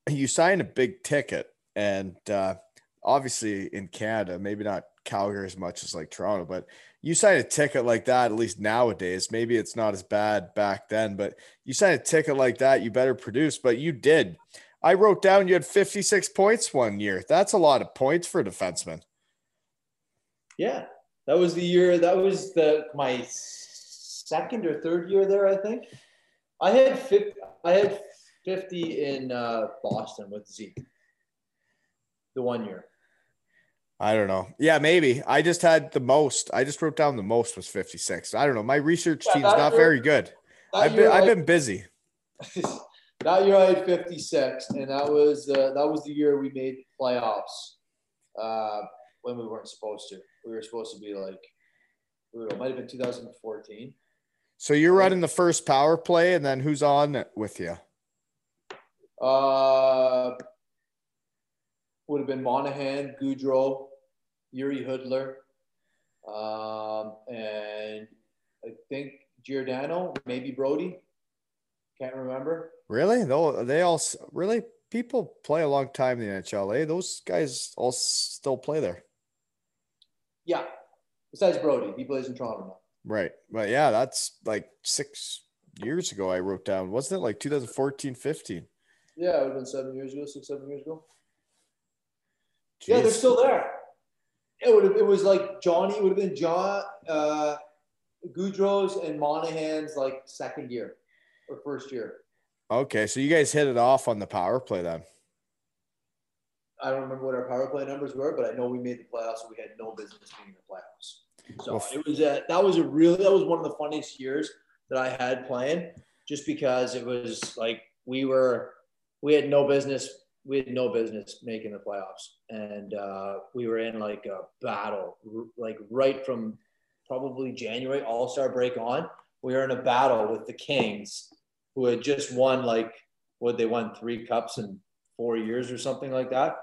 you sign a big ticket, and uh, obviously in Canada, maybe not Calgary as much as like Toronto, but you sign a ticket like that. At least nowadays, maybe it's not as bad back then, but you sign a ticket like that, you better produce. But you did. I wrote down you had 56 points one year. That's a lot of points for a defenseman. Yeah, that was the year. That was the my second or third year there. I think I had 50, I had fifty in uh, Boston with Zeke. The one year. I don't know. Yeah, maybe. I just had the most. I just wrote down the most was 56. I don't know. My research Yeah, team's not year- very good. I've been I've I- been busy. that year I had 56, and that was uh, that was the year we made playoffs. Uh, when we weren't supposed to, we were supposed to be like, it might have been 2014. So you're running the first power play, and then who's on with you? Uh, would have been Monahan, Gaudreau, Jiri Hudler, um, and I think Giordano, maybe Brodie. Can't remember. Really? Though they all really people play a long time in the NHL. Eh? Those guys all still play there. Yeah. Besides Brodie, he plays in Toronto now. Right. But yeah, that's like six years ago. I wrote down, wasn't it like 2014, 15? Yeah, it would have been seven years ago, six, seven years ago. Yeah, they're still there. It would have. It was like Johnny. It would have been John, uh, Gaudreau's and Monahan's like second year or first year. Okay, so you guys hit it off on the power play then. I don't remember what our power play numbers were, but I know we made the playoffs. and We had no business being in the playoffs. So Well, it was a, that was a really that was one of the funniest years that I had playing, just because it was like we were we had no business we had no business making the playoffs, and uh, we were in like a battle, like right from probably January All Star break on. We were in a battle with the Kings, who had just won like what they won three cups in four years or something like that.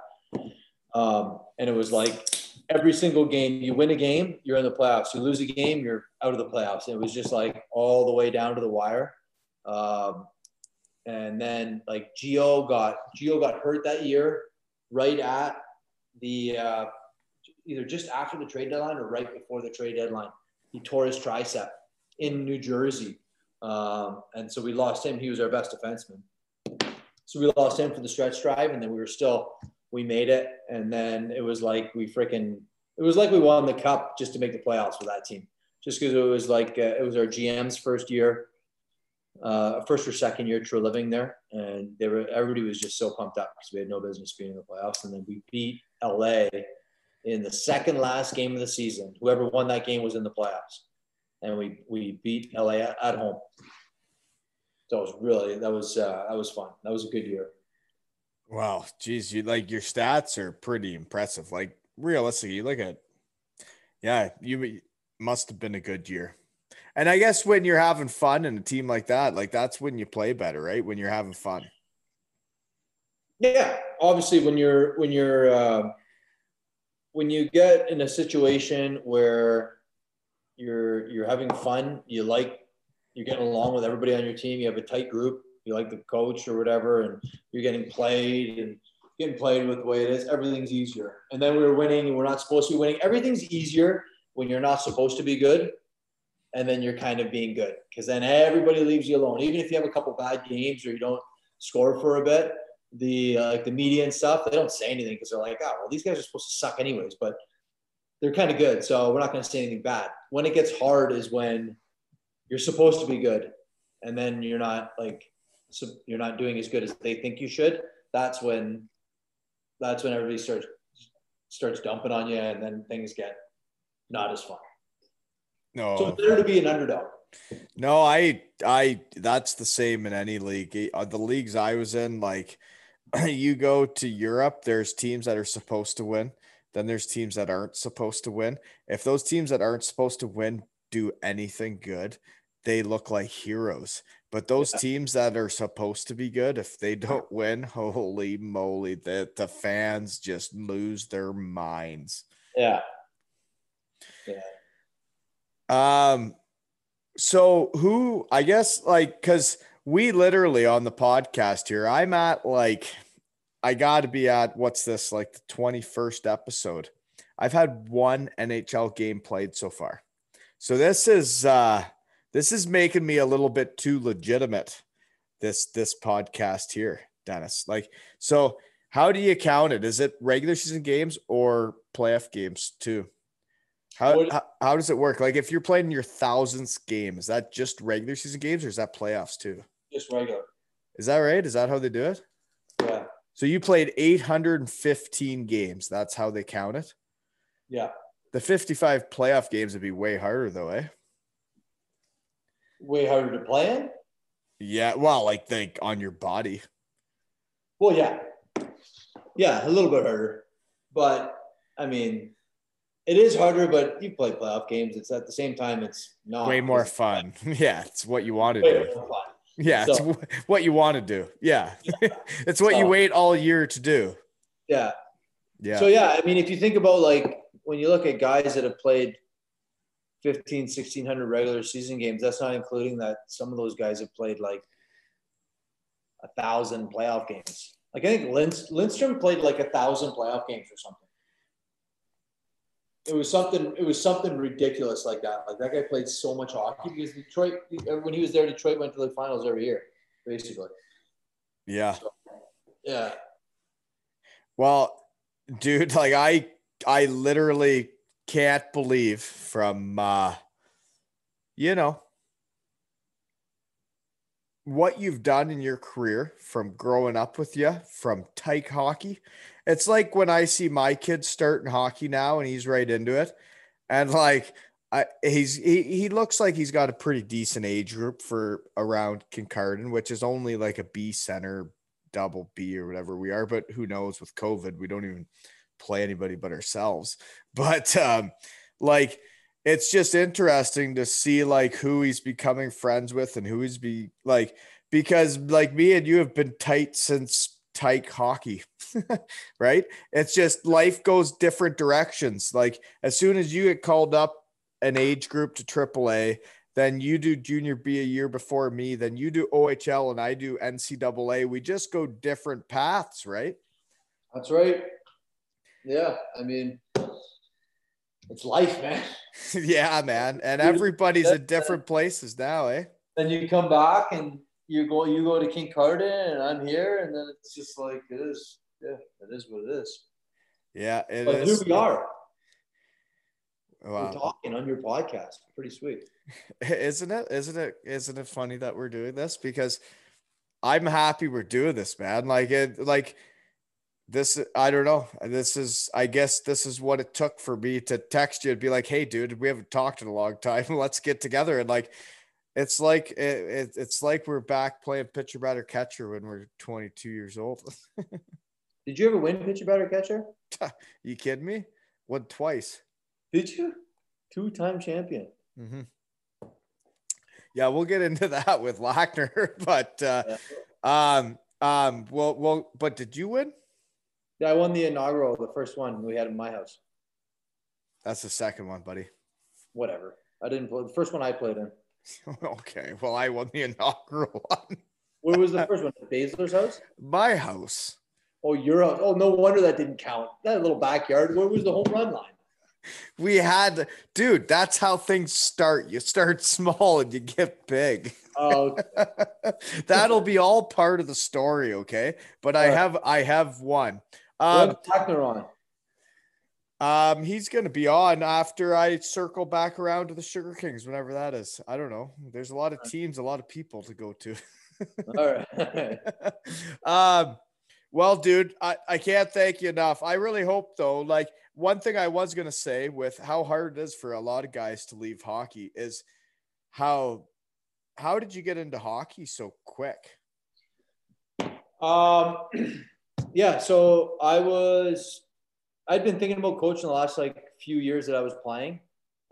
Um, and it was like every single game, you win a game, you're in the playoffs. You lose a game, you're out of the playoffs. It was just like all the way down to the wire. Um, and then like Geo got Geo got hurt that year, right at the uh, either just after the trade deadline or right before the trade deadline. He tore his tricep in New Jersey, um, and so we lost him. He was our best defenseman. So we lost him for the stretch drive, and then we were still we made it, and then it was like we freaking it was like we won the cup just to make the playoffs with that team, just because it was like uh, it was our GM's first year, uh, first or second year Treliving there, and they were everybody was just so pumped up because we had no business being in the playoffs, and then we beat LA in the second last game of the season. Whoever won that game was in the playoffs, and we we beat LA at, home. So it was really that was uh, that was fun. That was a good year. Wow, geez, you like your stats are pretty impressive. Like realistically, you look at, yeah, you must have been a good year. And I guess when you're having fun in a team like that, like that's when you play better, right? When you're having fun. Yeah, obviously, when you're when you're uh, when you get in a situation where you're you're having fun, you like you're getting along with everybody on your team. You have a tight group. You like the coach or whatever, and you're getting played and getting played with the way it is. Everything's easier. And then we were winning, and we're not supposed to be winning. Everything's easier when you're not supposed to be good, and then you're kind of being good because then everybody leaves you alone. Even if you have a couple bad games or you don't score for a bit, the uh, like the media and stuff, they don't say anything because they're like, oh, well, these guys are supposed to suck anyways, but they're kind of good, so we're not going to say anything bad. When it gets hard is when you're supposed to be good, and then you're not like so you're not doing as good as they think you should. That's when that's when everybody starts starts dumping on you, and then things get not as fun. No, So better to be an underdog. No, I, I, that's the same in any league. Uh, The leagues I was in, like, you go to Europe, there's teams that are supposed to win, then there's teams that aren't supposed to win. If those teams that aren't supposed to win do anything good, they look like heroes. But those teams that are supposed to be good, if they don't win, holy moly, the, the fans just lose their minds. Yeah. Um, so who I guess like because we literally on the podcast here, I'm at like I got to be at what's this like the 21st episode. I've had one NHL game played so far. So this is uh this is making me a little bit too legitimate this this podcast here, Dennis. Like so how do you count it? Is it regular season games or playoff games too? How, What- how, how does it work? Like if you're playing your thousandth game, is that just regular season games or is that playoffs too? Just regular. Is that right? Is that how they do it? Yeah. So you played 815 games. That's how they count it. Yeah. The 55 playoff games would be way harder though, eh? Way harder to play in? Yeah, well, like think on your body. Well, yeah. Yeah, a little bit harder. But I mean, it is harder, but you play playoff games. It's at the same time, it's not way more fun. Yeah, it's what you want to way do. Yeah, So- it's wh- what you want to do. Yeah, it's what you wait all year to do. Yeah. Yeah, So yeah, I mean, if you think about like when you look at guys that have played 15, 1600 regular season games, that's not including that some of those guys have played like a thousand playoff games. Like I think Lind- Lindstrom played like a thousand playoff games or something. It was something. It was something ridiculous like that. Like that guy played so much hockey because Detroit, when he was there, Detroit went to the finals every year, basically. yeah. Yeah. Well, dude, like I I literally can't believe from uh you know what you've done in your career from growing up with you from tyke hockey. It's like when I see my kid starting hockey now and he's right into it. And like I he's he, he looks like he's got a pretty decent age group for around Kincardine, which is only like a B center double B or whatever we are, but who knows with COVID, we don't even play anybody but ourselves. But um like it's just interesting to see like who he's becoming friends with and who he's be like because like me and you have been tight since tyke hockey right it's just life goes different directions like as soon as you get called up an age group to AAA then you do junior B a year before me then you do OHL and I do NCAA we just go different paths right That's right. Yeah, I mean, it's life, man. yeah man and everybody's at different places now eh Then you come back and you go, you go to Kincardine, and I'm here, and then it's just like it is. Yeah, it is what it is. yeah it But is. here we are. We're Wow. talking on your podcast. Pretty sweet. isn't it isn't it isn't it funny that we're doing this because i'm happy we're doing this man like it like this i don't know this is i guess this is what it took for me to text you and be like hey dude we haven't talked in a long time let's get together and like it's like it, it, it's like we're back playing pitcher batter catcher when we're 22 years old Did you ever win pitcher batter catcher? you kidding me won twice Did you? Two time champion. hmm Yeah, we'll get into that with Lackner, but uh, um, um, well, well, but did you win? Yeah, I won the inaugural, the first one we had in my house. That's the second one, buddy. Whatever. I didn't play the first one I played in. okay, well, I won the inaugural one. Where was the first one? Basler's house? My house. Oh, your house. Oh, no wonder that didn't count. That little backyard. Where was the home run line? We had, dude. That's how things start. You start small and you get big. Oh, That'll be all part of the story, okay? But I All right. have, I have one. Um, What's on? Um, he's gonna be on after I circle back around to the Sugar Kings, whenever that is. I don't know. There's a lot of teams, a lot of people to go to. All right. um, well, dude, I, I can't thank you enough. I really hope though, like one thing I was gonna say with how hard it is for a lot of guys to leave hockey is how how did you get into hockey so quick? Um, yeah. So I was, I'd been thinking about coaching the last like few years that I was playing.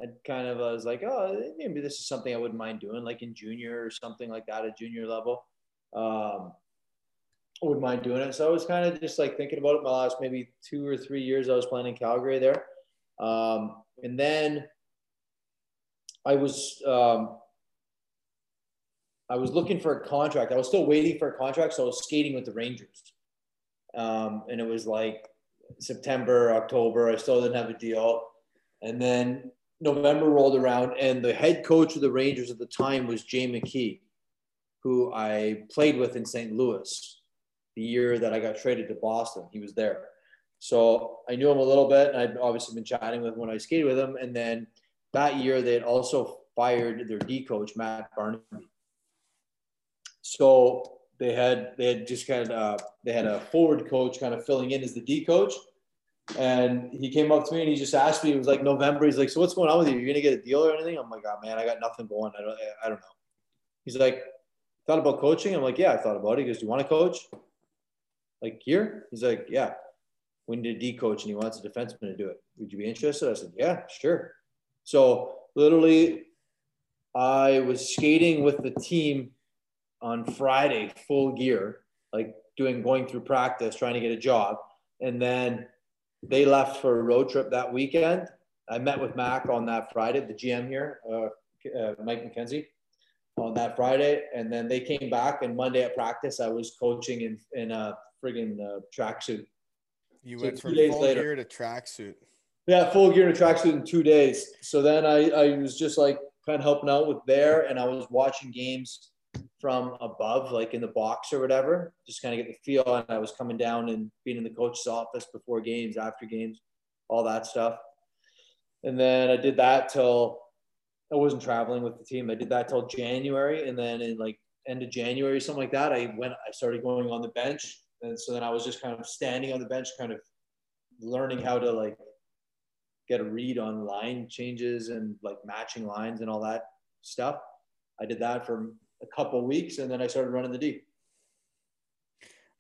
I kind of was like, oh, maybe this is something I wouldn't mind doing, like in junior or something like that at junior level. Um, I wouldn't mind doing it. So I was kind of just like thinking about it my last maybe two or three years I was playing in Calgary there. Um, and then I was um, I was looking for a contract. I was still waiting for a contract, so I was skating with the Rangers. Um, and it was like September, October. I still didn't have a deal. And then November rolled around, and the head coach of the Rangers at the time was Jay McKee, who I played with in St. Louis the year that I got traded to Boston. He was there. So I knew him a little bit, and I'd obviously been chatting with him when I skated with him. And then that year, they had also fired their D coach, Matt Barnaby. So they had they had just kind of uh, they had a forward coach kind of filling in as the D coach, And he came up to me and he just asked me, it was like November. He's like, So what's going on with you? You're to get a deal or anything? I'm like, Oh, man, I got nothing going. I don't, I don't know. He's like, Thought about coaching? I'm like, Yeah, I thought about it. He goes, Do you want to coach? Like here? He's like, Yeah. We need a D coach and he wants a defenseman to do it. Would you be interested? I said, Yeah, sure. So literally, I was skating with the team on Friday, full gear, like doing going through practice, trying to get a job. And then they left for a road trip that weekend. I met with Mac on that Friday, the GM here, uh, uh, Mike McKenzie, on that Friday. And then they came back, and Monday at practice, I was coaching in, in a friggin' uh, tracksuit. You So went from full later- gear to tracksuit. Yeah, full gear a tracksuit in two days. So then I, I was just like kind of helping out with there, and I was watching games from above, like in the box or whatever, just kind of get the feel. And I was coming down and being in the coach's office before games, after games, all that stuff. And then I did that till I wasn't traveling with the team. I did that till January, and then in like end of January, something like that, I went. I started going on the bench, and so then I was just kind of standing on the bench, kind of learning how to like get a read on line changes and like matching lines and all that stuff. I did that for a couple weeks and then I started running the deep.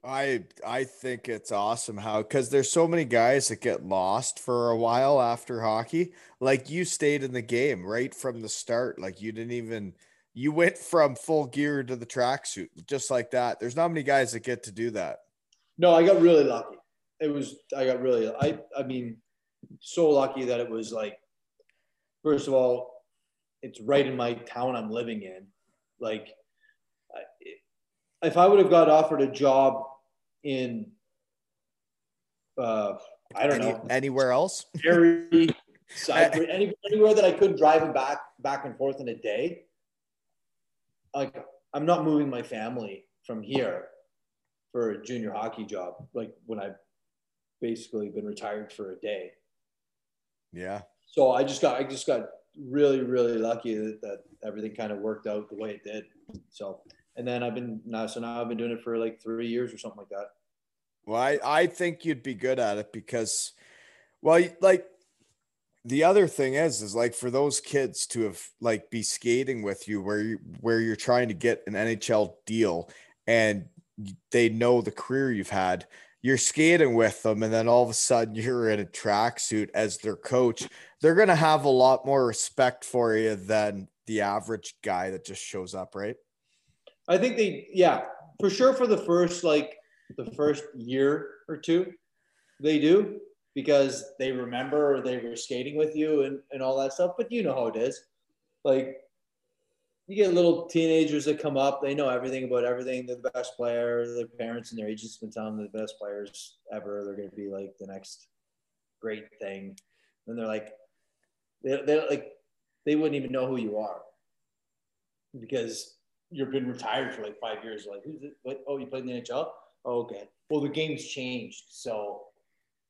I I think it's awesome how because there's so many guys that get lost for a while after hockey. Like you stayed in the game right from the start. Like you didn't even you went from full gear to the tracksuit just like that. There's not many guys that get to do that. No, I got really lucky. It was I got really I I mean so lucky that it was like first of all it's right in my town I'm living in. Like if I would have got offered a job in uh I don't Any- know anywhere else. Sudbury, any, anywhere that I couldn't drive him back back and forth in a day. Like I'm not moving my family from here for a junior hockey job. Like when I've basically been retired for a day. Yeah. So I just got I just got really really lucky that, that everything kind of worked out the way it did. So and then I've been now so now I've been doing it for like three years or something like that. Well, I, I think you'd be good at it because, well, like the other thing is, is like for those kids to have like be skating with you where you where you're trying to get an NHL deal and they know the career you've had, you're skating with them, and then all of a sudden you're in a tracksuit as their coach. They're gonna have a lot more respect for you than the average guy that just shows up, right? I think they, yeah, for sure for the first like the first year or two, they do because they remember they were skating with you and, and all that stuff. But you know how it is. Like you get little teenagers that come up, they know everything about everything. They're the best player. Their parents and their agents have been telling them the best players ever. They're going to be like the next great thing. And they're like, they're, they're like, they wouldn't even know who you are because you've been retired for like five years. Like, who's it? What? Oh, you played in the NHL? Oh, okay. Well, the game's changed, so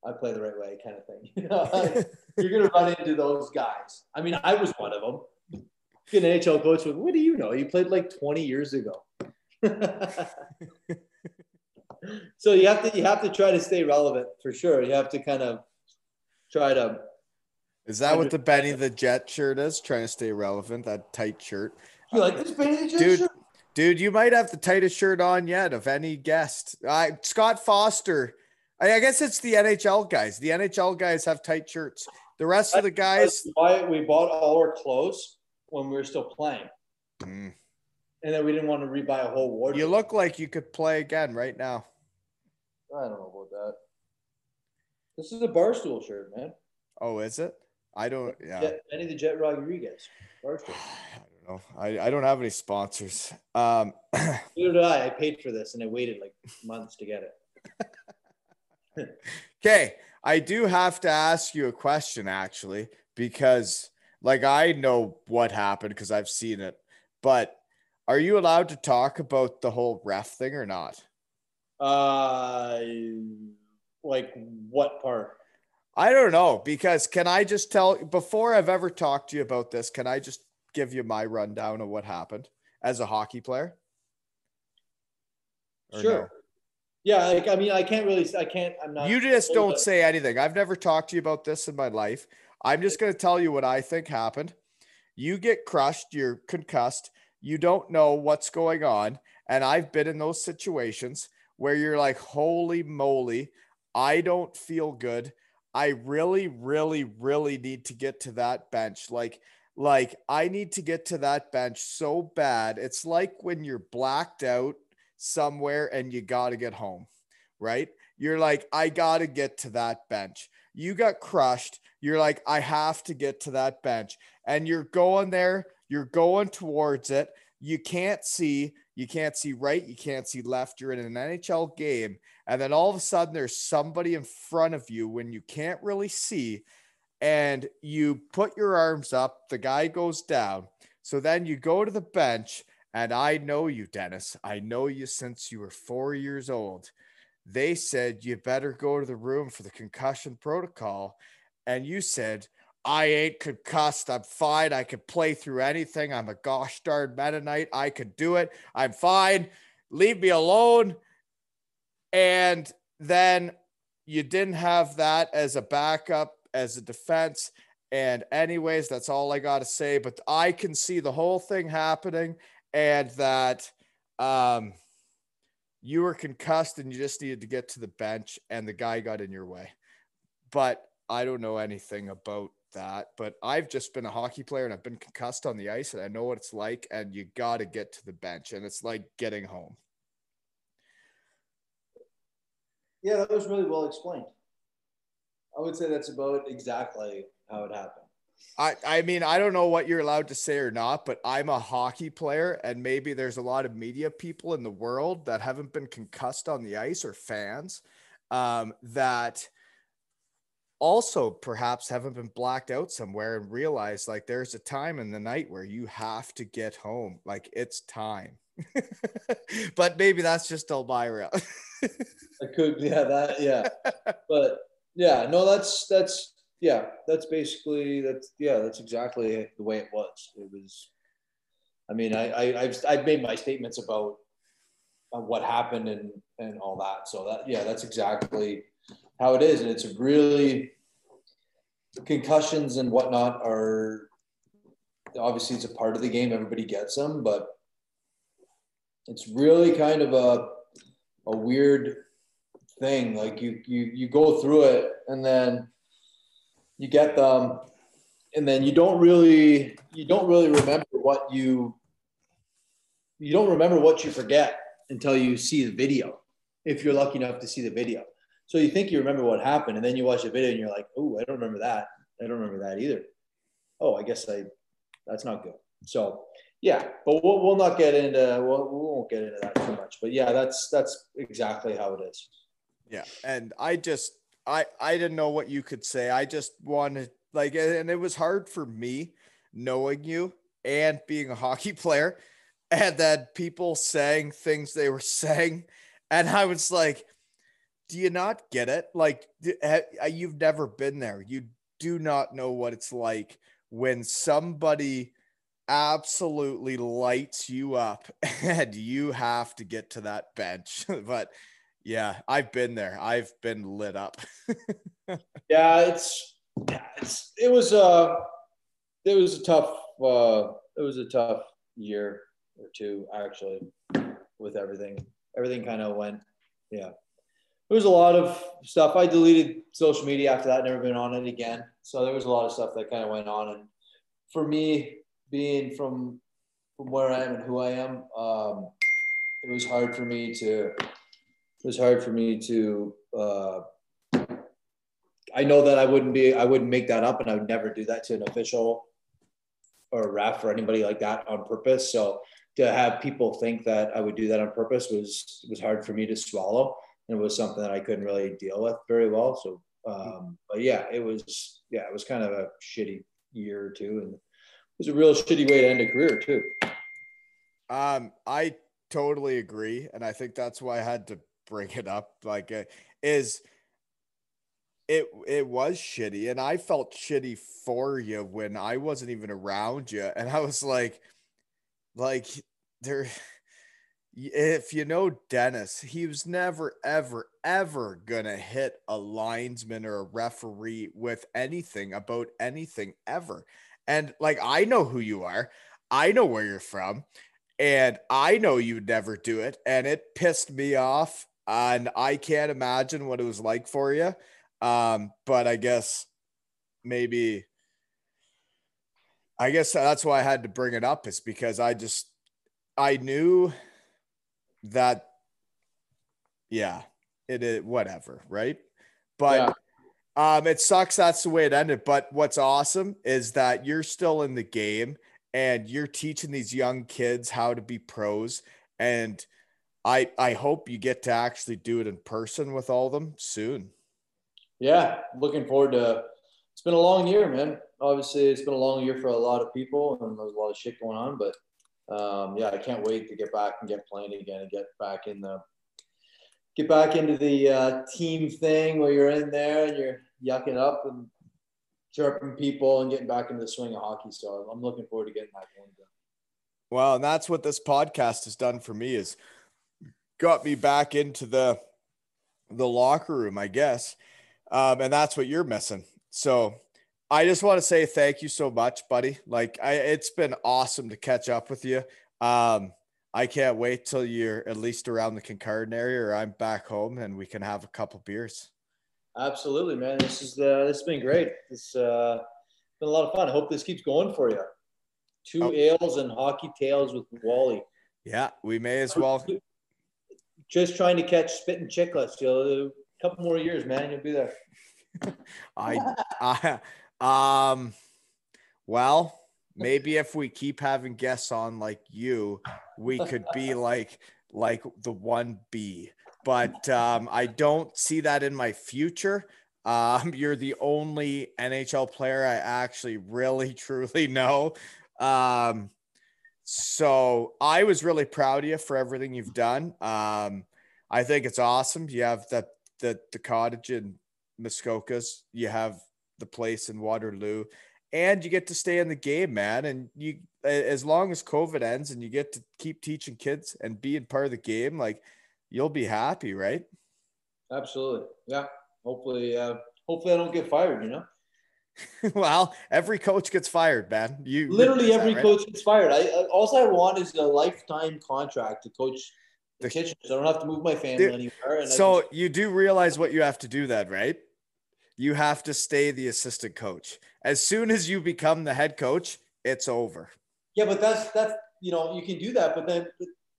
I play the right way, kind of thing. You're gonna run into those guys. I mean, I was one of them. An NHL coach. with, What do you know? You played like 20 years ago. so you have to you have to try to stay relevant for sure. You have to kind of try to Is that what the Benny the Jet shirt is? Trying to stay relevant, that tight shirt. you like this Benny the Dude, shirt? Dude, you might have the tightest shirt on yet of any guest. Uh, Scott Foster. I, I guess it's the NHL guys. The NHL guys have tight shirts. The rest of the guys, why we bought all our clothes when we were still playing, Mm. and then we didn't want to rebuy a whole wardrobe. you look like you could play again right now. I don't know about that. This is a barstool shirt, man. Oh, is it? I don't. Yeah. Jet, Benny the Jet Rodriguez. Barstool. I don't know. I, I don't have any sponsors. Um, Neither did I. I paid for this, and I waited like months to get it. Okay, I do have to ask you a question actually, because like I know what happened because I've seen it, but are you allowed to talk about the whole ref thing or not? Uh, like what part? I don't know because can I just tell before I've ever talked to you about this, can I just give you my rundown of what happened as a hockey player? Or Sure. no? Yeah, like I mean, I can't really. I can't. I'm not. You just don't say anything. I've never talked to you about this in my life. I'm just going to tell you what I think happened. You get crushed, you're concussed, you don't know what's going on. And I've been in those situations where you're like, holy moly, I don't feel good. I really, really, really need to get to that bench. Like, like I need to get to that bench so bad. It's like when you're blacked out somewhere and you got to get home, right? You're like, I got to get to that bench. You got crushed. You're like, I have to get to that bench. And you're going there, you're going towards it. You can't see, you can't see right, you can't see left. You're in an NHL game. And then all of a sudden, there's somebody in front of you when you can't really see. And you put your arms up, the guy goes down. So then you go to the bench. And I know you, Dennis. I know you since you were four years old they said you better go to the room for the concussion protocol. And you said, I ain't concussed. I'm fine. I could play through anything. I'm a gosh darn Mennonite. I could do it. I'm fine. Leave me alone. And then you didn't have that as a backup, as a defense. And, anyways, that's all I got to say. But I can see the whole thing happening and that, um, you were concussed and you just needed to get to the bench and the guy got in your way. But I don't know anything about that. But I've just been a hockey player and I've been concussed on the ice and I know what it's like. And you got to get to the bench and it's like getting home. Yeah, that was really well explained. I would say that's about exactly how it happened. I, I mean, I don't know what you're allowed to say or not, but I'm a hockey player, and maybe there's a lot of media people in the world that haven't been concussed on the ice or fans um, that also perhaps haven't been blacked out somewhere and realize like there's a time in the night where you have to get home. Like it's time. but maybe that's just Elvira. I could, yeah, that, yeah. But yeah, no, that's, that's, yeah, that's basically that's yeah, that's exactly the way it was. It was. I mean, I, I I've I've made my statements about uh, what happened and and all that. So that yeah, that's exactly how it is, and it's really concussions and whatnot are obviously it's a part of the game. Everybody gets them, but it's really kind of a a weird thing. Like you you you go through it and then you get them and then you don't really you don't really remember what you you don't remember what you forget until you see the video if you're lucky enough to see the video. So you think you remember what happened and then you watch the video and you're like oh i don't remember that. I don't remember that either. Oh i guess i that's not good. So yeah but we'll, we'll not get into we'll, we won't get into that too much but yeah that's that's exactly how it is. Yeah and i just I I didn't know what you could say. I just wanted like, and it was hard for me knowing you and being a hockey player, and then people saying things they were saying, and I was like, "Do you not get it? Like, uh, you've never been there. You do not know what it's like when somebody." absolutely lights you up and you have to get to that bench but yeah, I've been there. I've been lit up. yeah, it's, it's it was uh it was a tough uh it was a tough year or two actually with everything. Everything kind of went yeah. There was a lot of stuff. I deleted social media after that, never been on it again. So there was a lot of stuff that kind of went on. And for me, being from from where I am and who I am, um, it was hard for me to was hard for me to uh, I know that I wouldn't be I wouldn't make that up and I would never do that to an official or a ref or anybody like that on purpose. So to have people think that I would do that on purpose was was hard for me to swallow. And it was something that I couldn't really deal with very well. So um, but yeah, it was yeah, it was kind of a shitty year or two and it was a real shitty way to end a career too. Um, I totally agree. And I think that's why I had to bring it up like uh, is it it was shitty and i felt shitty for you when i wasn't even around you and i was like like there if you know Dennis, he was never, ever, ever gonna hit a linesman or a referee with anything about anything ever. And like, I know who you are, I know where you're from, and I know you'd never do it. And it pissed me off. And I can't imagine what it was like for you. Um, but I guess maybe, I guess that's why I had to bring it up, is because I just, I knew that yeah it is whatever right but yeah. um it sucks that's the way it ended but what's awesome is that you're still in the game and you're teaching these young kids how to be pros and i i hope you get to actually do it in person with all of them soon yeah looking forward to it's been a long year man obviously it's been a long year for a lot of people and there's a lot of shit going on but um, yeah, I can't wait to get back and get playing again and get back in the get back into the uh, team thing where you're in there and you're yucking up and chirping people and getting back into the swing of hockey. So I'm looking forward to getting that going. Well, and that's what this podcast has done for me is got me back into the the locker room, I guess. Um, and that's what you're missing. So I just want to say thank you so much, buddy. Like I, it's been awesome to catch up with you. Um, I can't wait till you're at least around the Kincardine area or I'm back home and we can have a couple beers. Absolutely, man. This is uh, this has been great. This uh, been a lot of fun. I hope this keeps going for you. Two oh. ales and hockey tales with Wally. Yeah, we may as well. Just trying to catch spitting Chiclets. You'll a couple more years, man. You'll be there. I, I um, well, maybe if we keep having guests on like you, we could be like like the one B. But um, I don't see that in my future. Um, you're the only NHL player I actually really truly know. Um, so I was really proud of you for everything you've done. Um, I think it's awesome. You have the the the cottage in Muskokas. You have the place in Waterloo, and you get to stay in the game, man. And you, as long as COVID ends, and you get to keep teaching kids and being part of the game, like you'll be happy, right? Absolutely, yeah. Hopefully, uh, hopefully I don't get fired. You know. well, every coach gets fired, man. You literally every that, right? coach gets fired. I uh, all I want is a lifetime contract to coach the, the kitchen. I don't have to move my family dude, anywhere. so just, you do realize what you have to do, then, right? you have to stay the assistant coach. As soon as you become the head coach, it's over. Yeah, but that's that's you know you can do that, but then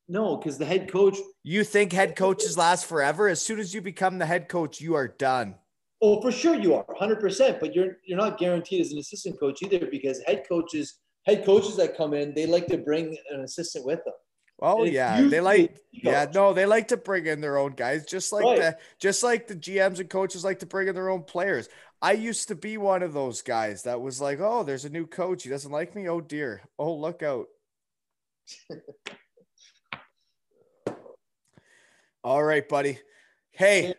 no, because the head coach. You think head coaches last forever? As soon as you become the head coach, you are done. Oh, for sure you are, hundred percent. But you're you're not guaranteed as an assistant coach either, because head coaches head coaches that come in, they like to bring an assistant with them. Oh yeah, they like yeah no they like to bring in their own guys just like right. the just like the GMs and coaches like to bring in their own players. I used to be one of those guys that was like, oh, there's a new coach. He doesn't like me. Oh dear. Oh look out. All right, buddy. Hey,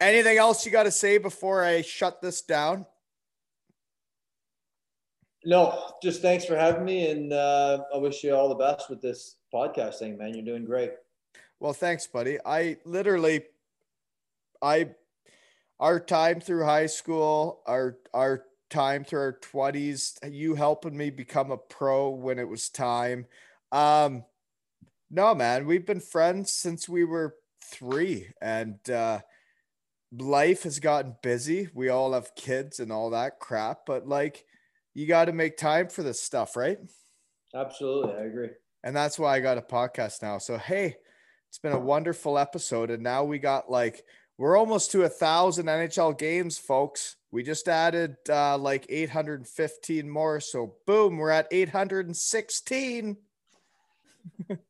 anything else you got to say before I shut this down? No, just thanks for having me, and uh, I wish you all the best with this podcasting, man. You're doing great. Well, thanks, buddy. I literally, I, our time through high school, our our time through our twenties, you helping me become a pro when it was time. Um, no, man, we've been friends since we were three, and uh, life has gotten busy. We all have kids and all that crap, but like, you got to make time for this stuff, right? Absolutely, I agree. And that's why I got a podcast now. So, hey, it's been a wonderful episode. And now we got like, we're almost to a thousand NHL games, folks. We just added uh, like 815 more. So, boom, we're at 816.